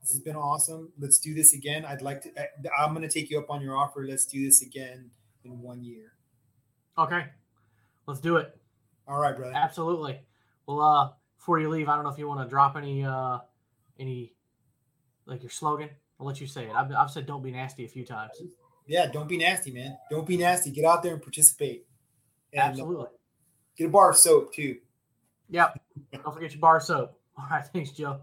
This has been awesome. Let's do this again. I'd like to. I- I'm going to take you up on your offer. Let's do this again in one year. okay, let's do it. All right, brother. Absolutely. Well, uh, before you leave, I don't know if you want to drop any, uh, any, like your slogan. I'll let you say it. I've, I've said "Don't be nasty" a few times. Yeah, don't be nasty, man. Don't be nasty. Get out there and participate. And, uh, Absolutely. Get a bar of soap too. Yep. Don't forget your bar soap. All right. Thanks, Joe.